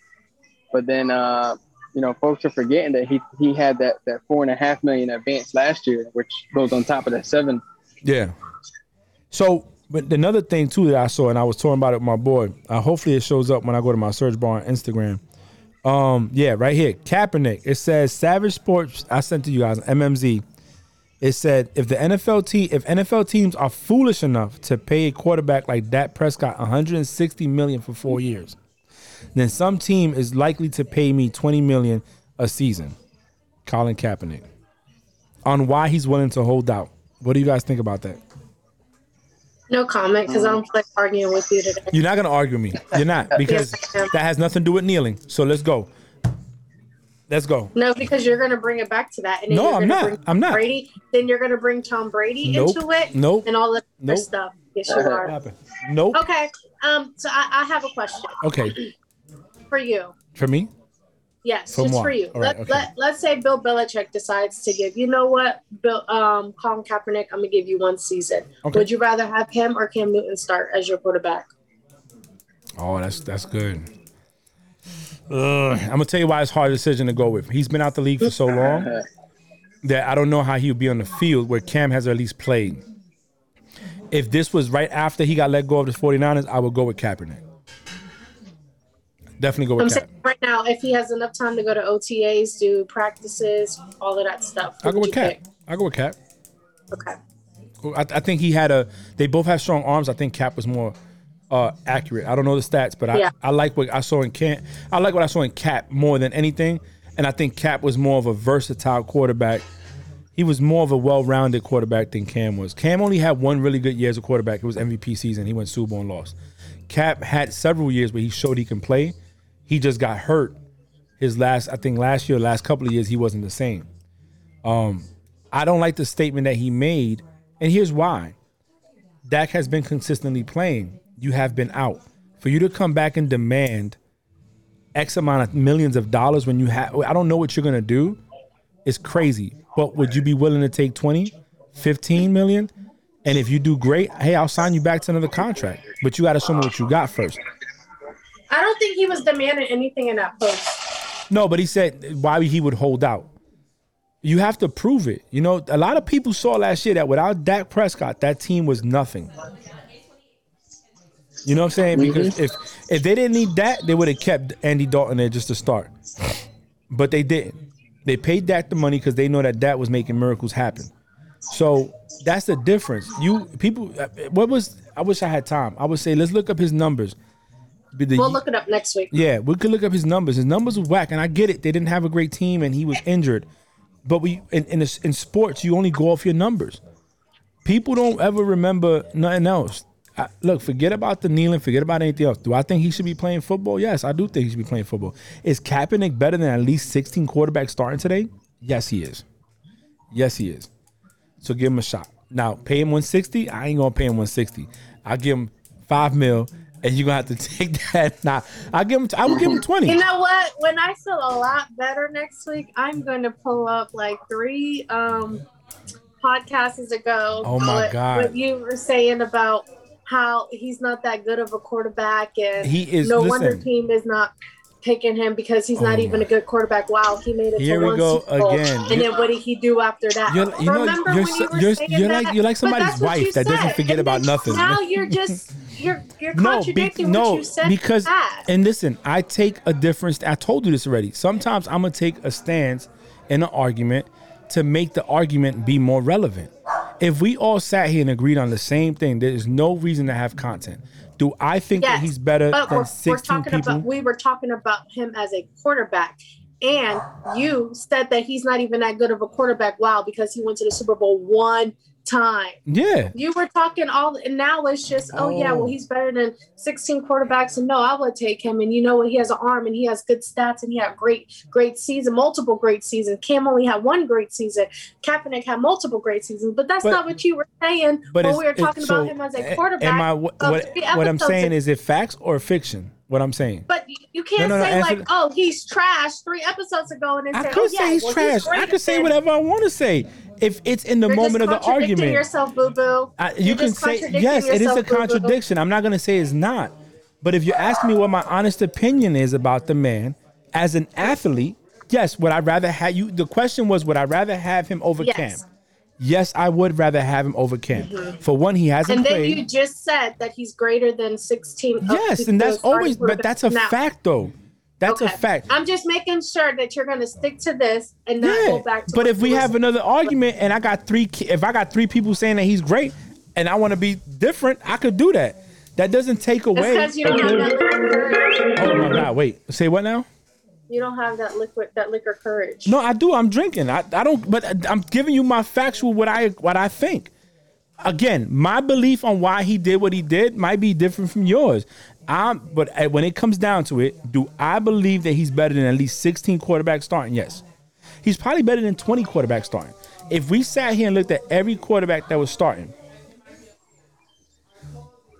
But then uh you know, folks are forgetting that he he had that that four and a half million advance last year, which goes on top of that seven. Yeah. So, but another thing too that I saw, and I was talking about it with my boy. Uh, hopefully, it shows up when I go to my search bar on Instagram. Um, yeah, right here, Kaepernick. It says Savage Sports. I sent to you guys MMZ. It said if the NFL team, if NFL teams are foolish enough to pay a quarterback like Dak Prescott 160 million for four years, then some team is likely to pay me 20 million a season. Colin Kaepernick. On why he's willing to hold out. What do you guys think about that? No comment because I don't like arguing with you today. You're not gonna argue with me. You're not [laughs] because yes, that has nothing to do with kneeling. So let's go. Let's go. No, because you're going to bring it back to that. And then No, you're I'm gonna not. Bring I'm not. Brady. Then you're going to bring Tom Brady Nope. into it. Nope. And all that Nope. other stuff. Yes, you What are. happened? Nope. Okay. Um. So I, I have a question Okay. [clears throat] for you. For me? Yes, For just moi. for you. All right, let, okay. let, let's say Bill Belichick decides to give, you know what, Bill, um, Colin Kaepernick, I'm going to give you one season. Okay. Would you rather have him or Cam Newton start as your quarterback? Oh, that's that's good. Ugh. I'm gonna tell you why it's a hard decision to go with. He's been out the league for so long that I don't know how he would be on the field where Cam has at least played. If this was right after he got let go of the 49ers, I would go with Kaepernick. Definitely go I'm with Cap. saying right now, if he has enough time to go to OTAs, do practices, all of that stuff. I'll go with Cap. pick? I'll go with Cap. Okay. I, I think he had a. They both have strong arms. I think Cap was more uh, accurate. I don't know the stats, but I, Yeah. I like what I saw in Cap. I like what I saw in Cap more than anything, and I think Cap was more of a versatile quarterback. He was more of a well-rounded quarterback than Cam was. Cam only had one really good year as a quarterback. It was MVP season. He went Super Bowl and lost. Cap had several years where he showed he can play. He just got hurt. His last, I think, last year, last couple of years, he wasn't the same. Um, I don't like the statement that he made, and here's why. Dak has been consistently playing. You have been out. For you to come back and demand X amount of millions of dollars when you have, I don't know what you're gonna do. It's crazy. But would you be willing to take 20, 15 million? And if you do great, hey, I'll sign you back to another contract. But you got to show me what you got first. I don't think he was demanding anything in that post. No, but he said why he would hold out. You have to prove it. You know, a lot of people saw last year that without Dak Prescott, that team was nothing. You know what I'm saying? Mm-hmm. Because if if they didn't need that, they would have kept Andy Dalton there just to start. But they didn't. They paid Dak the money because they know that Dak was making miracles happen. So that's the difference. You people, uh, what was? I wish I had time. I would say let's look up his numbers. The- We'll look it up next week. yeah, we could look up his numbers. His numbers were whack, and I get it. They didn't have a great team, and he was injured. But we in in, this, in sports, you only go off your numbers. People don't ever remember nothing else. I, look, forget about the kneeling. Forget about anything else. Do I think he should be playing football? Yes, I do think he should be playing football. Is Kaepernick better than at least 16 quarterbacks starting today? Yes, he is. Yes, he is. So give him a shot. Now, pay him 160. I ain't gonna pay him 160. I'll give him five mil, and you're gonna have to [laughs] take that. Nah, I'll give him. I will give him 20. You know what? When I feel a lot better next week, I'm going to pull up like three um podcasts ago. Oh my what, God. What you were saying about how he's not that good of a quarterback, and He is- No listen. wonder team is not picking him because he's not Oh even a good quarterback. Wow, he made it Here to we one go Super Bowl. again. And then what did he do after that? You're- you know, Remember you're when so- you were you're- you're like- that? you're like somebody's wife you that doesn't forget And about nothing. Now you're just you're you're No, be, contradicting what no, you said. because and listen, I take a difference. I told you this already. Sometimes I'm gonna take a stance in an argument to make the argument be more relevant. If we all sat here and agreed on the same thing, there is no reason to have content. Do I think that he's better but than we're, we're talking people? about we were talking about him as a quarterback and you said that he's not even that good of a quarterback wow because he went to the super bowl one time. Yeah, you were talking all and now it's just oh, yeah Oh. well he's better than 16 quarterbacks and no i would take him and you know what he has an arm and he has good stats and he had great great season multiple great seasons. Cam only had one great season. Kaepernick had multiple great seasons but that's But- not what you were saying but when we were talking so, about him as a- a quarterback Am I what, what, what I'm saying is it facts or fiction? What I'm saying. But you- can't No, no, say like, oh, he's trash three episodes ago, and then I say, could oh, say yeah, he's well, trash. I could say whatever I want to say if it's in the You're moment of the argument. yourself, boo boo. You can say yes, it is a contradiction. I'm not going to say it's not. But if you ask me what my honest opinion is about the man as an athlete, yes, would I rather have you? The question was, would I rather have him over Yes. Cam? Yes, I would rather have him over Cam. Mm-hmm. For one, he hasn't And then played. you just said that he's greater than 16. yes, and that's always, but that's a now. fact, though. That's a fact. I'm just making sure that you're going to stick to this and not Yeah, go back to but if we you have another argument and I got three, if I got three people saying that he's great, and I want to be different, I could do that. That doesn't take away. because you don't have that liquor courage. Oh my God! Wait, say what now? You don't have that liquid, that liquor courage. No, I do. I'm drinking. I, I don't. But I'm giving you my factual what I what I think. Again, my belief on why he did what he did might be different from yours. I'm, but uh, when it comes down to it, do I believe that he's better than at least 16 quarterbacks starting? Yes. He's probably better than 20 quarterbacks starting. If we sat here and looked at every quarterback that was starting,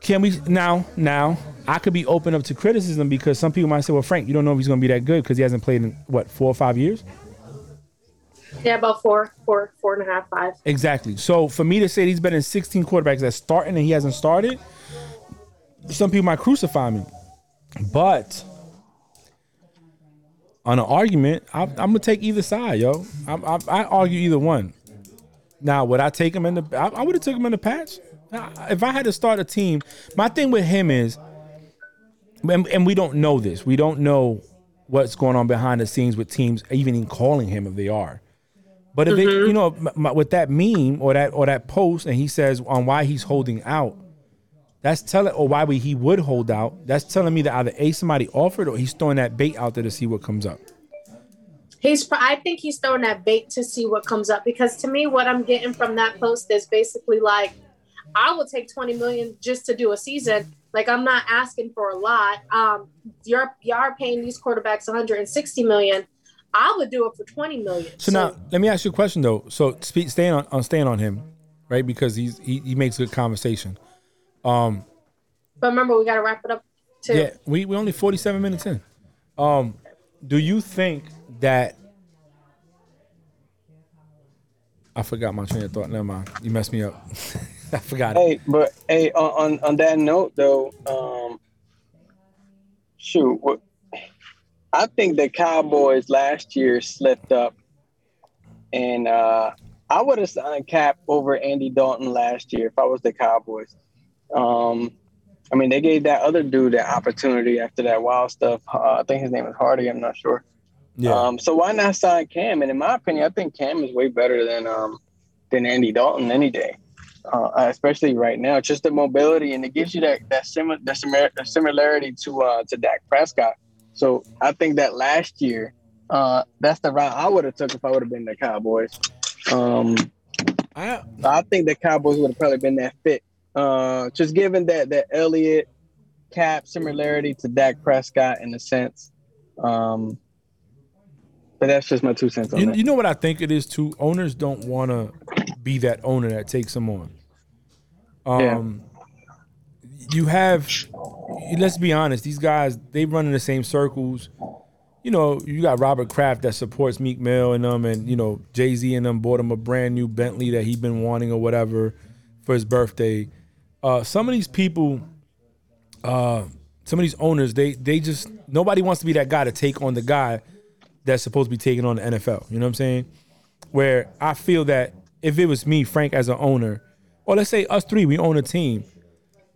can we now? Now I could be open up to criticism because some people might say, "Well, Frank, you don't know if he's going to be that good because he hasn't played in what four or five years." Yeah, about four, four, four and a half, five. Exactly. So for me to say he's better than 16 quarterbacks that's starting and he hasn't started, some people might crucify me. But on an argument, I, am gonna take either side, yo. I, I, I, argue either one. Now, would I take him in the? I, I would have took him in the patch. If I had to start a team, my thing with him is, and, and we don't know this. We don't know what's going on behind the scenes with teams, even in calling him if they are. But if mm-hmm. it, you know, with that meme or that or that post, and he says on why he's holding out, that's telling or why we, he would hold out. That's telling me that either a somebody offered or he's throwing that bait out there to see what comes up. He's. I think he's throwing that bait to see what comes up because to me, what I'm getting from that post is basically like, I will take 20 million just to do a season. Like I'm not asking for a lot. Um, you're you are paying these quarterbacks 160 million I would do it for twenty million. So, so now, let me ask you a question though. So, speak, staying on, on staying on him, right? Because he's he, he makes good conversation. Um, but remember, we got to wrap it up. Too. Yeah, we we only forty seven minutes in. Um, do you think that? I forgot my train of thought. Never mind. You messed me up. [laughs] [laughs] I forgot. Hey, it. but hey, on on that note though, um, shoot, what I think the Cowboys last year slipped up, and uh, I would have signed Cap over Andy Dalton last year if I was the Cowboys. Um, I mean, they gave that other dude the opportunity after that wild stuff. Uh, I think his name is Hardy. I'm not sure. Yeah. Um, so why not sign Cam? And in my opinion, I think Cam is way better than um, than Andy Dalton any day, uh, especially right now. It's just the mobility, and it gives you that that similar that similarity to uh, to Dak Prescott. So I think that last year, uh, that's the route I would have took if I would have been the Cowboys. Um, I, I think the Cowboys would have probably been that fit. Uh, just given that that Elliott cap similarity to Dak Prescott in a sense. Um, but that's just my two cents on you, that. You know what I think it is too? Owners don't want to be that owner that takes them on. Um, you have let's be honest, these guys they run in the same circles. You know, you got Robert Kraft that supports Meek Mill and them, and you know Jay Z and them bought him a brand new Bentley that he had been wanting or whatever for his birthday. Uh, some of these people, uh, some of these owners, they they just nobody wants to be that guy to take on the guy that's supposed to be taking on the NFL. You know what I'm saying? Where I feel that if it was me, Frank, as an owner, or let's say us three, we own a team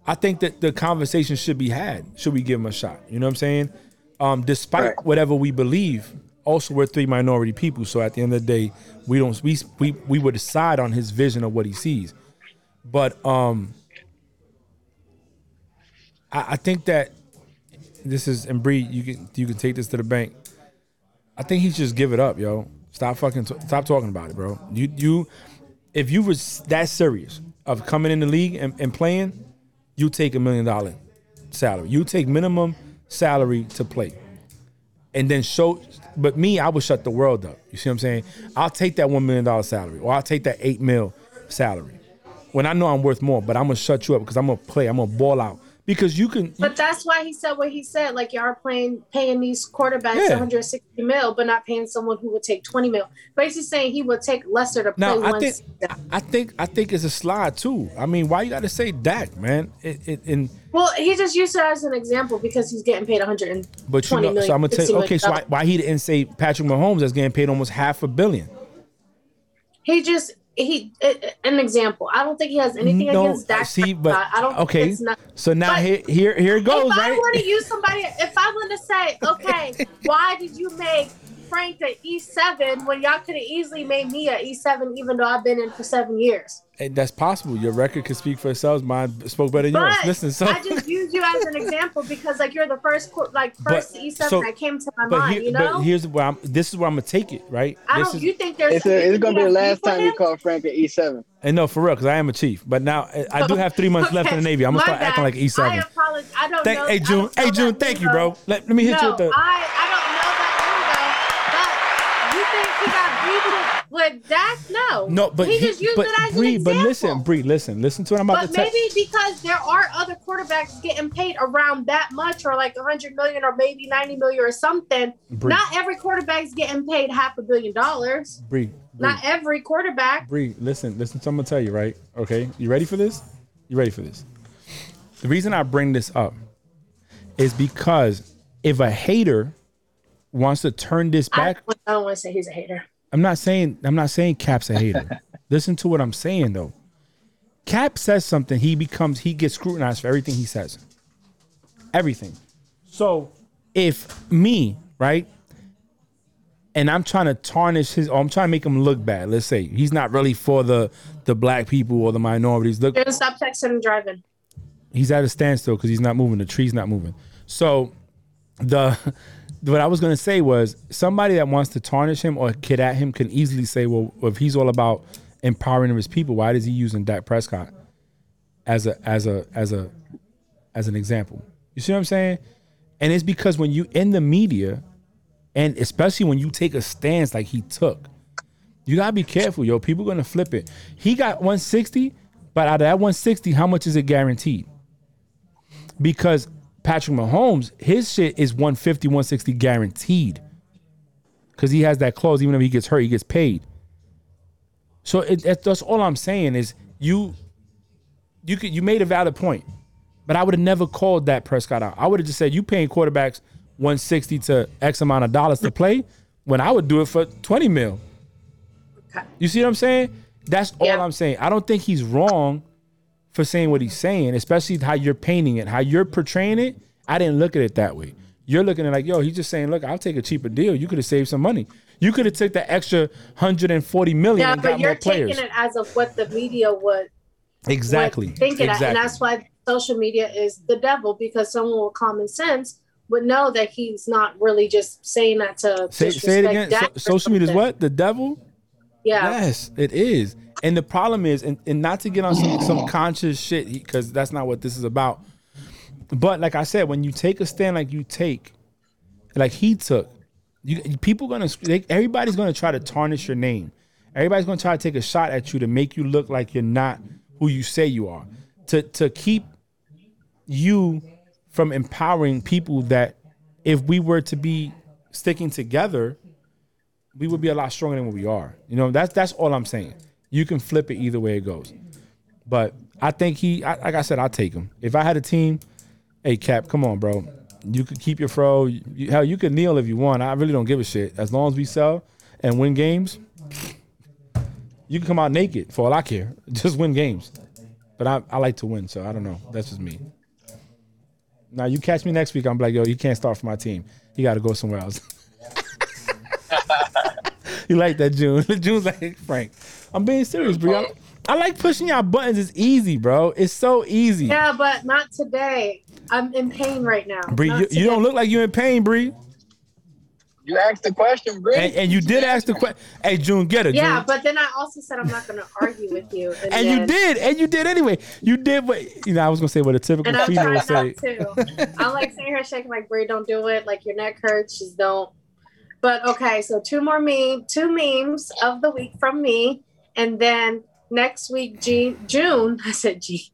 I think that the conversation should be had. Should we give him a shot? You know what I'm saying? Um, despite right. whatever we believe, also we're three minority people. So at the end of the day, we don't we we we would decide on his vision of what he sees. But um, I, I think that this is and Bree, you can you can take this to the bank. I think he should just give it up, yo. Stop fucking t- stop talking about it, bro. You you if you was that serious of coming in the league and, and playing you take a million dollar salary. You take minimum salary to play. And then show but me, I would shut the world up. You see what I'm saying? I'll take that one million dollar salary or I'll take that eight mil salary. When I know I'm worth more, but I'm gonna shut you up because I'm gonna play, I'm gonna ball out because you can. But that's why he said what he said. Like you are playing, paying these quarterbacks yeah. 160 mil, but not paying someone who would take 20 mil. Basically saying he would take lesser to play. Now I think, I think, I think it's a slide too. I mean, why you got to say Dak, man? It, it, in well, he just used it as an example because he's getting paid 120 but you know, million, So I'm gonna tell you, okay, so why, why he didn't say Patrick Mahomes is getting paid almost half a billion? He just he an example. I don't think he has anything no, against Dak. See, but I don't. Okay, not, so now here, here, here it goes. If right? I want to use somebody, if I want to say, [laughs] okay, why did you make Frank an E7 when y'all could have easily made me an E7, even though I've been in for seven years. Hey, that's possible. Your record could speak for itself. Mine spoke better than yours. Listen, so I just use you as an example because like you're the first co- like But- first E7 so- that came to my but, mind. here- you know, but here's where I'm. This is where I'm gonna take it. Right. I this don't. is, you think there's It's, a, it's gonna be the last time you call Frank an E7. and no, for real, because I am a chief. But now I- I do [laughs] have three months left in the Navy. I'm gonna My start acting like E E7. I apologize. I don't Thank, know. hey June, hey June, thank you, bro. Let, let me hit no, you with the. I, I don't know that lingo, but you think he got with Dak? No. no, but he, just used but it as Bree, an but listen, Bree, listen, listen to what I'm about But to tell. But maybe because there are other quarterbacks getting paid around that much, or like 100 million, or maybe 90 million, or something. Bree, Not every quarterback's getting paid half a billion dollars. Bree, Bree, Not every quarterback. Bree, listen, listen to what I'm gonna tell you, right? Okay, you ready for this? You ready for this? The reason I bring this up is because if a hater wants to turn this back, I don't want to say he's a hater. I'm not saying I'm not saying Cap's a [laughs] hater. Listen to what I'm saying though. Cap says something, he becomes he gets scrutinized for everything he says. Everything. So if me, right, and I'm trying to tarnish his or I'm trying to make him look bad, let's say he's not really for the the black people or the minorities. Look, Dude, stop texting and driving. he's at a standstill because he's not moving. The tree's not moving. So the what I was gonna say was somebody that wants to tarnish him or kid at him can easily say, well, if he's all about empowering his people, why is he using Dak Prescott as a as a as a as an example? You see what I'm saying? And it's because when you in the media, and especially when you take a stance like he took, you gotta be careful, yo. People gonna flip it. He got 160, but out of that 160, how much is it guaranteed? Because Patrick Mahomes, his shit is 150, 160 guaranteed. Because he has that clause, even if he gets hurt, he gets paid. So it, it- that's all I'm saying is you, you could you made a valid point, but I would have never called that Prescott out. I would have just said you paying quarterbacks 160 to X amount of dollars to play, when I would do it for 20 mil. You see what I'm saying? That's all Yeah. I'm saying. I don't think he's wrong for saying what he's saying, especially how you're painting it, how you're portraying it. I didn't look at it that way. You're looking at it like, yo, he's just saying, look, I'll take a cheaper deal. You could have saved some money. You could have took the extra 140 million Yeah, but you're players. taking it as of what the media would exactly. would think it, exactly. and that's why social media is the devil because someone with common sense would know that he's not really just saying that to say, say it again. So, social media is what? The devil? Yeah, Yes, it is. And the problem is, and, and not to get on some, some [clears throat] conscious shit, because that's not what this is about. But like I said, when you take a stand like you take, like he took, you people gonna they, everybody's gonna try to tarnish your name. Everybody's gonna try to take a shot at you to make you look like you're not who you say you are. To to keep you from empowering people that if we were to be sticking together, we would be a lot stronger than what we are. You know, that's that's all I'm saying. You can flip it either way it goes. But I think he, I, like I said, I'll take him. If I had a team, hey Cap, come on, bro. You could keep your fro. You, hell, you could kneel if you want. I really don't give a shit. As long as we sell and win games, you can come out naked for all I care. [laughs] Just win games. But I, I like to win, so I don't know. That's just me. Now you catch me next week, I'm like, yo, you can't start for my team. You got to go somewhere else. [laughs] [laughs] you like that, June? June's like, Frank, I'm being serious, bro. I, I like pushing y'all buttons. It's easy, bro. It's so easy. yeah, but not today. I'm in pain right now. Bree, you, you don't look like you're in pain, Bree. You asked the question, Bree. And, and you did ask the question. Hey, June, get it. Yeah, June. but then I also said I'm not going to argue with you. And, and you did, and you did anyway. You did what you know. I was gonna say what a typical And I'm female trying would say. not to. I'm like sitting here shaking like Bree, don't do it. Like your neck hurts, just don't. But okay, so two more meme, two memes of the week from me, and then next week, June. [laughs] I said G.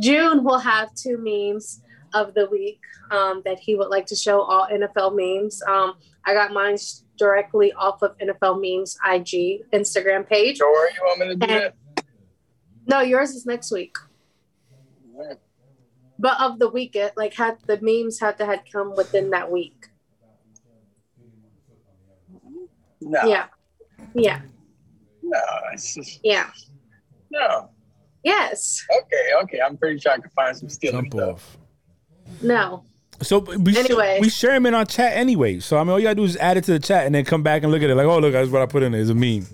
June will have two memes of the week um, that he would like to show all NFL memes. Um, I got mine directly off of NFL memes IG Instagram page. Sure, you want me to do And- No, yours is next week. But of the week, it like had the memes had to had come within that week. No, Yeah, yeah, no, it's just, yeah. no. Yes, Okay, okay. I'm pretty sure I can find some stealing Jump stuff. off. no. So we Anyway. we share them in our chat anyway. So I mean, all you gotta do is add it to the chat and then come back and look at it like, oh look, that's what I put in there. It's a meme.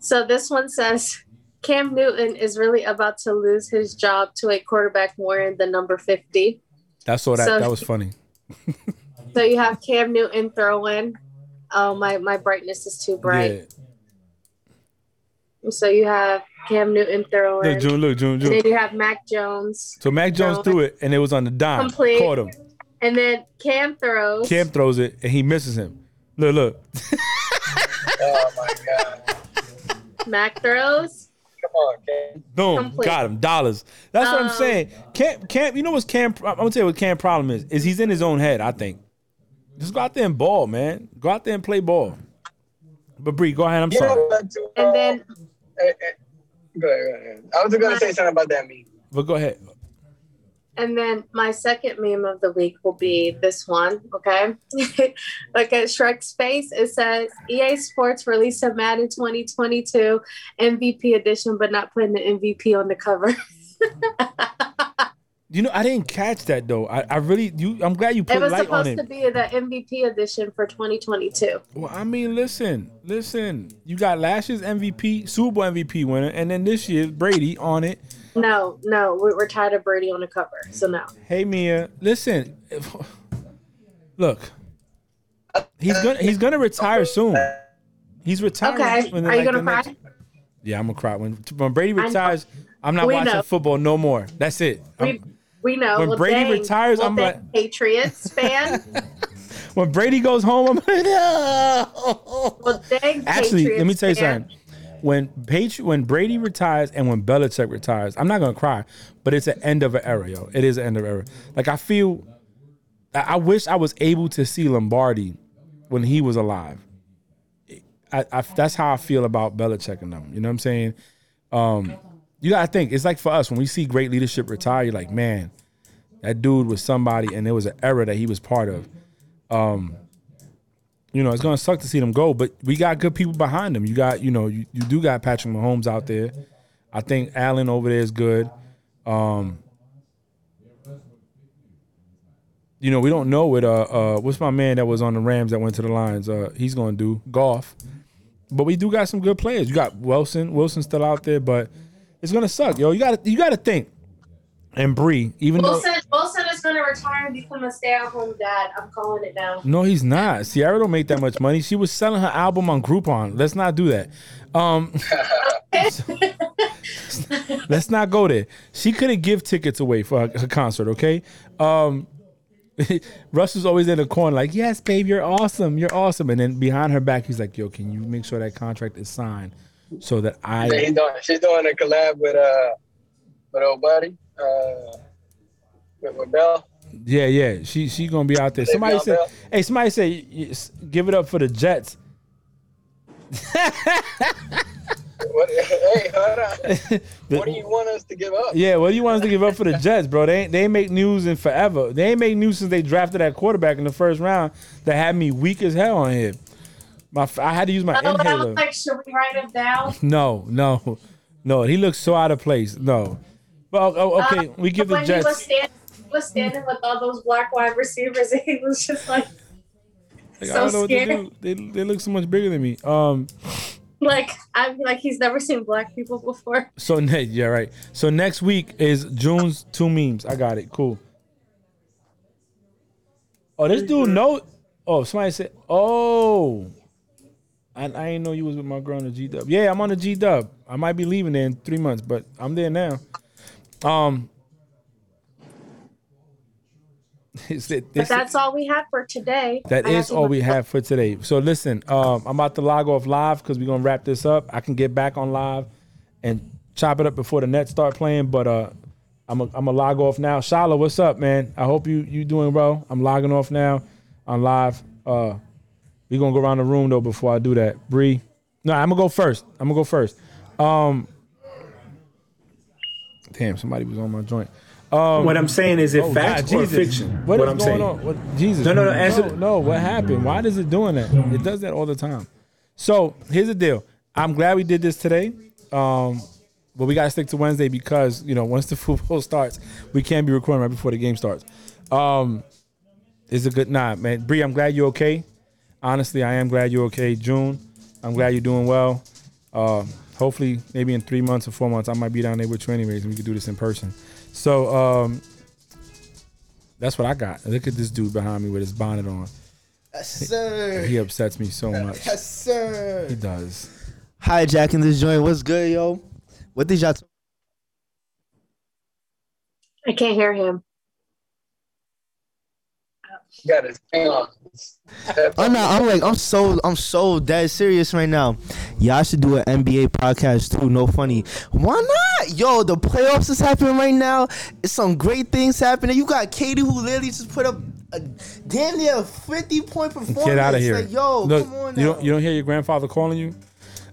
So this one says Cam Newton is really about to lose his job to a quarterback wearing the number 50. That's all that So- that was funny. So you have Cam Newton throwing. Oh, my, my brightness is too bright. So you have Cam Newton Yeah. throwing. Look, June, look, June, and June. then you have Mac Jones. So Mac Jones threw it and it was on the dime. Complete. Caught him. And then Cam throws. Cam throws it and he misses him. Look, look. Oh my god. Mac throws. Come on, Cam. Boom, Complete. got him dollars. That's what I'm Um, saying. Cam, Cam, you know what's Cam? I'm gonna tell you what Cam problem is. Is he's in his own head. I think. Just go out there and ball, man. Go out there and play ball. But Bree, go ahead. I'm You know sorry. And then eh, eh, ahead. I was just gonna say something about that meme. But go ahead. And then my second meme of the week will be this one, okay? [laughs] Look at Shrek's face. It says EA Sports released a Madden 2022 MVP edition, but not putting the MVP on the cover. [laughs] You know, I didn't catch that though. I, I really you. I'm glad you it put was light on supposed it. to be the MVP edition for 2022. Well, I mean, listen, listen. You got last year's MVP, Super Bowl MVP winner, and then this year's Brady on it. No, no, we- we're tired of Brady on the cover, so no. Hey Mia, listen. [laughs] Look, he's gonna he's gonna retire soon. He's retiring. Okay, when, are you gonna cry? next- Yeah, I'm gonna cry when when Brady retires. I'm not We watching know. football no more. That's it. We, we know. when well, Brady dang, retires, well, I'm like- Patriots fan. [laughs] when Brady goes home, I'm like, no. well, dang. Actually, let me tell you fan. something. When Patri- when Brady retires and when Belichick retires, I'm not gonna cry, but it's an end of an era, yo. It is an end of an era. Like I feel, I, I wish I was able to see Lombardi when he was alive. I, I that's how I feel about Belichick and them. You know what I'm saying? Um, you gotta think. It's like for us when we see great leadership retire, you're like, man, that dude was somebody, and there was an era that he was part of. Um, you know, it's gonna suck to see them go, but we got good people behind them. You got, you know, you, you do got Patrick Mahomes out there. I think Allen over there is good. Um, you know, we don't know what uh uh what's my man that was on the Rams that went to the Lions. Uh he's gonna do Goff. But we do got some good players. You got Wilson. Wilson's still out there, but it's gonna suck, yo. You gotta you gotta think. And Bree, even though Wilson, Wilson is to retire and become a stay-at-home dad. I'm calling it now. No, he's not. Ciara don't make that much money. She was selling her album on Groupon. Let's not do that. Um, [laughs] let's not go there. She couldn't give tickets away for her, her concert. Okay. Um, [laughs] Russ was always in the corner, like, "Yes, babe, you're awesome. You're awesome." And then behind her back, he's like, "Yo, can you make sure that contract is signed so that I?" he's doing, she's doing a collab with uh with old buddy uh with, with Bell. Yeah, yeah. She she gonna be out there. Somebody said, "Hey, somebody say, give it up for the Jets." What, hey, hold on. [laughs] What do you want us to give up? Yeah, what do you want us to give up for the Jets, bro? They ain't, they make news in forever. They ain't make news since they drafted that quarterback in the first round that had me weak as hell on here. My, I had to use my Oh, but I inhaler. was like, should we write him down? [laughs] No, no, no. He looks so out of place. No. Well, oh, okay, Uh, we give the when he was, Jets. stand, he was standing with all those black wide receivers, and [laughs] he was just like, Like, I so don't know what to do. They, they look so much bigger than me. Um. like I'm like he's never seen black people before. So ne- [laughs] yeah, right. So next week is June's two memes. I got it. Cool. Oh, this dude know. Oh, somebody said. Oh, I, I didn't know you was with my girl on the G Dub. Yeah, I'm on the G Dub. I might be leaving there in three months, but I'm there now. Um. [laughs] it- But that's all we have for today. that I is all we have for today. So listen, um, I'm about to log off live because we're gonna wrap this up. I can get back on live and chop it up before the Nets start playing, but uh, I'm a, I'm a log off now. Shala, what's up, man? I hope you you doing well. I'm logging off now on live. Uh, we gonna go around the room though before I do that. Bree, no, I'm gonna go first. I'm gonna go first. Um, damn, somebody was on my joint. what I'm saying is, if Oh, fact God, or Jesus. fiction, What what, is I'm going saying. on? What, Jesus. No, no, no, no, answer- no. What happened? Why is it doing that? It does that all the time. So here's the deal. I'm glad we did this today. Um, but we gotta stick to Wednesday because you know once the [laughs] football starts, we can't be recording right before the game starts. Um, it's a good nah, man. Bree, I'm glad you're okay. Honestly, I am glad you're okay. June, I'm glad you're doing well. Uh, hopefully, maybe in three months or four months, I might be down there with you anyways, and we can do this in person. So um, that's what I got. Look at this dude behind me with his bonnet on. Yes, sir. He upsets me so much. Yes, sir. He does. Hijacking this joint. What's good, yo? What did y'all? T- I can't hear him. He got his thing on. I'm not. I'm like. I'm so. I'm so dead serious right now. Y'all should do an NBA podcast too. No funny. Why not? Yo, the playoffs is happening right now. It's some great things happening. You got KD who literally just put up a damn near 50 point performance. Get out of here. Like, yo, Look, come on. you don't you don't hear your grandfather calling you?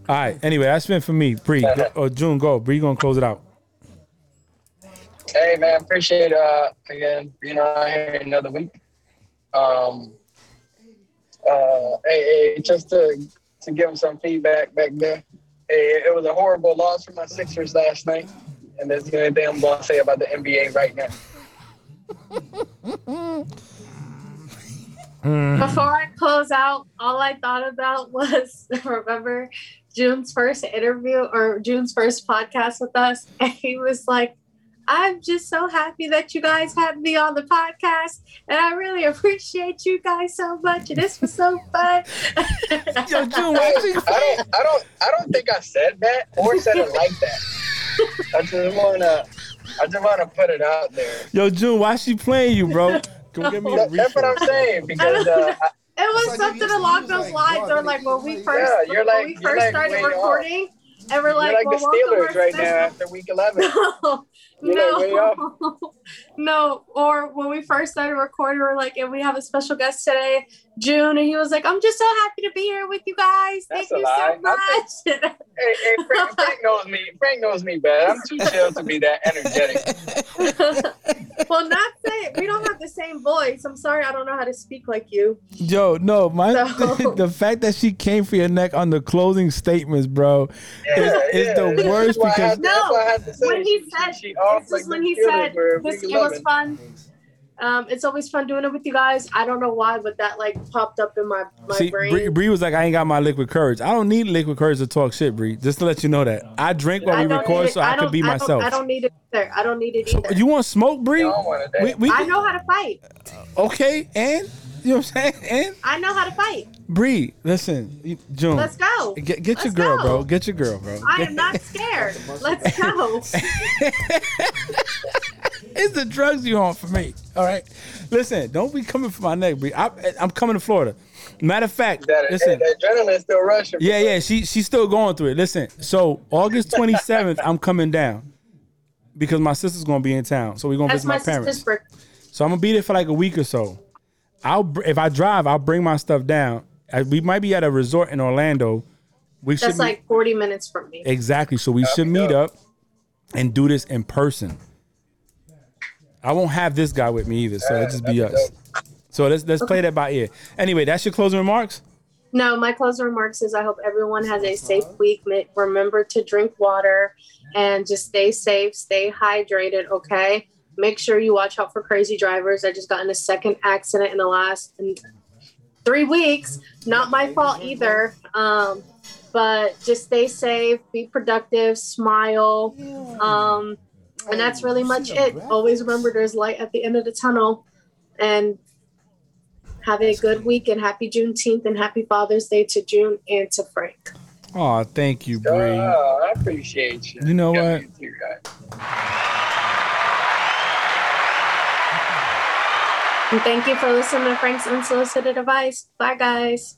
All right. Anyway, that's been for me. Bree go, or June, go. Bree gonna close it out. Hey man, appreciate uh again being on here another week. Um uh hey, hey just to to give them some feedback back there. Hey, it was a horrible loss for my Sixers last night. And that's the only thing I'm gonna say about the NBA right now. [laughs] Before I close out, all I thought about [laughs] was remember June's first interview or June's first podcast with us, [laughs] and he was like, I'm just so happy that you guys had me on the podcast, and I really appreciate you guys so much. And this was so fun. [laughs] Yo, June, Hey, why you I don't I don't I don't think I said that or said it like that. I just wanna I just wanna put it out there. Yo, June, why she playing you, bro? Go get me a That- that's what I'm saying because uh, I, It was like something you- you along those like, lines, "Bro, or like when we yeah, first, you're when like- we you're first like started recording. off. And we're like, like well, the Steelers right now after week 11. [laughs] No, no, [laughs] no. Or when we first started recording, we're like, and we have a special guest today, June, and he was like, "I'm just so happy to be here with you guys. Thank That's a you lie. so much." [laughs] Hey, hey Frank, Frank knows me. Frank knows me bad. I'm too chill to be that energetic. [laughs] well, not saying we don't have the same voice. I'm sorry, I don't know how to speak like you. Yo, no, my So- [laughs] the fact that she came for your neck on the closing statements, bro. Yeah, it's the yeah. worst That's why I because- had to- that's why I had to say when he said, she off this like is when he said, this, it was fun. Um, it's always fun doing it with you guys. I don't know why, but that like popped up in my my See, brain. Bree, Bree was like, I ain't got my liquid courage. I don't need liquid courage to talk shit, Bree. Just to let you know that. I drink while I we record so I, don't- can be I don't- myself. I don't need it either. I don't need it So either. you want smoke, Bree? I don't want it. We, we I know how to fight. okay, and you know what I'm saying? And I know how to fight. Bree, listen, June, Let's go. get, get your Let's girl, go. bro. Get your girl, bro. I am not scared. Let's go. [laughs] [laughs] it's the drugs you on for me. All right. Listen, don't be coming for my neck, Bree. I, I'm coming to Florida. Matter of fact, That, listen. that adrenaline still rushing. Yeah, yeah, she she's still going through it. Listen, so August 27th, I'm coming down because my sister's gonna be in town, so we're gonna That's visit my my parents. birthday. So I'm gonna be there for like a week or so. I'll if I drive, I'll bring my stuff down. I, we might be at a resort in Orlando. We should That's meet- like 40 minutes from me. exactly. So we should meet up and do this in person. I won't have this guy with me either, so it'll just be us. So let's let's play that by ear. Anyway, that's your closing remarks. No, my closing remarks is I hope everyone has a safe week. Remember to drink water and just stay safe, stay hydrated, okay? Make sure you watch out for crazy drivers. I just got in a second accident in the last three weeks. Not my fault either. Um, but just stay safe, be productive, smile. Um, and that's really much it. Always remember there's light at the end of the tunnel. And have a good week and happy Juneteenth and happy Father's Day to June and to Frank. Oh, thank you, Bree. Oh, I appreciate you. You know Got what? me. And thank you for listening to Frank's Unsolicited Advice. Bye, guys.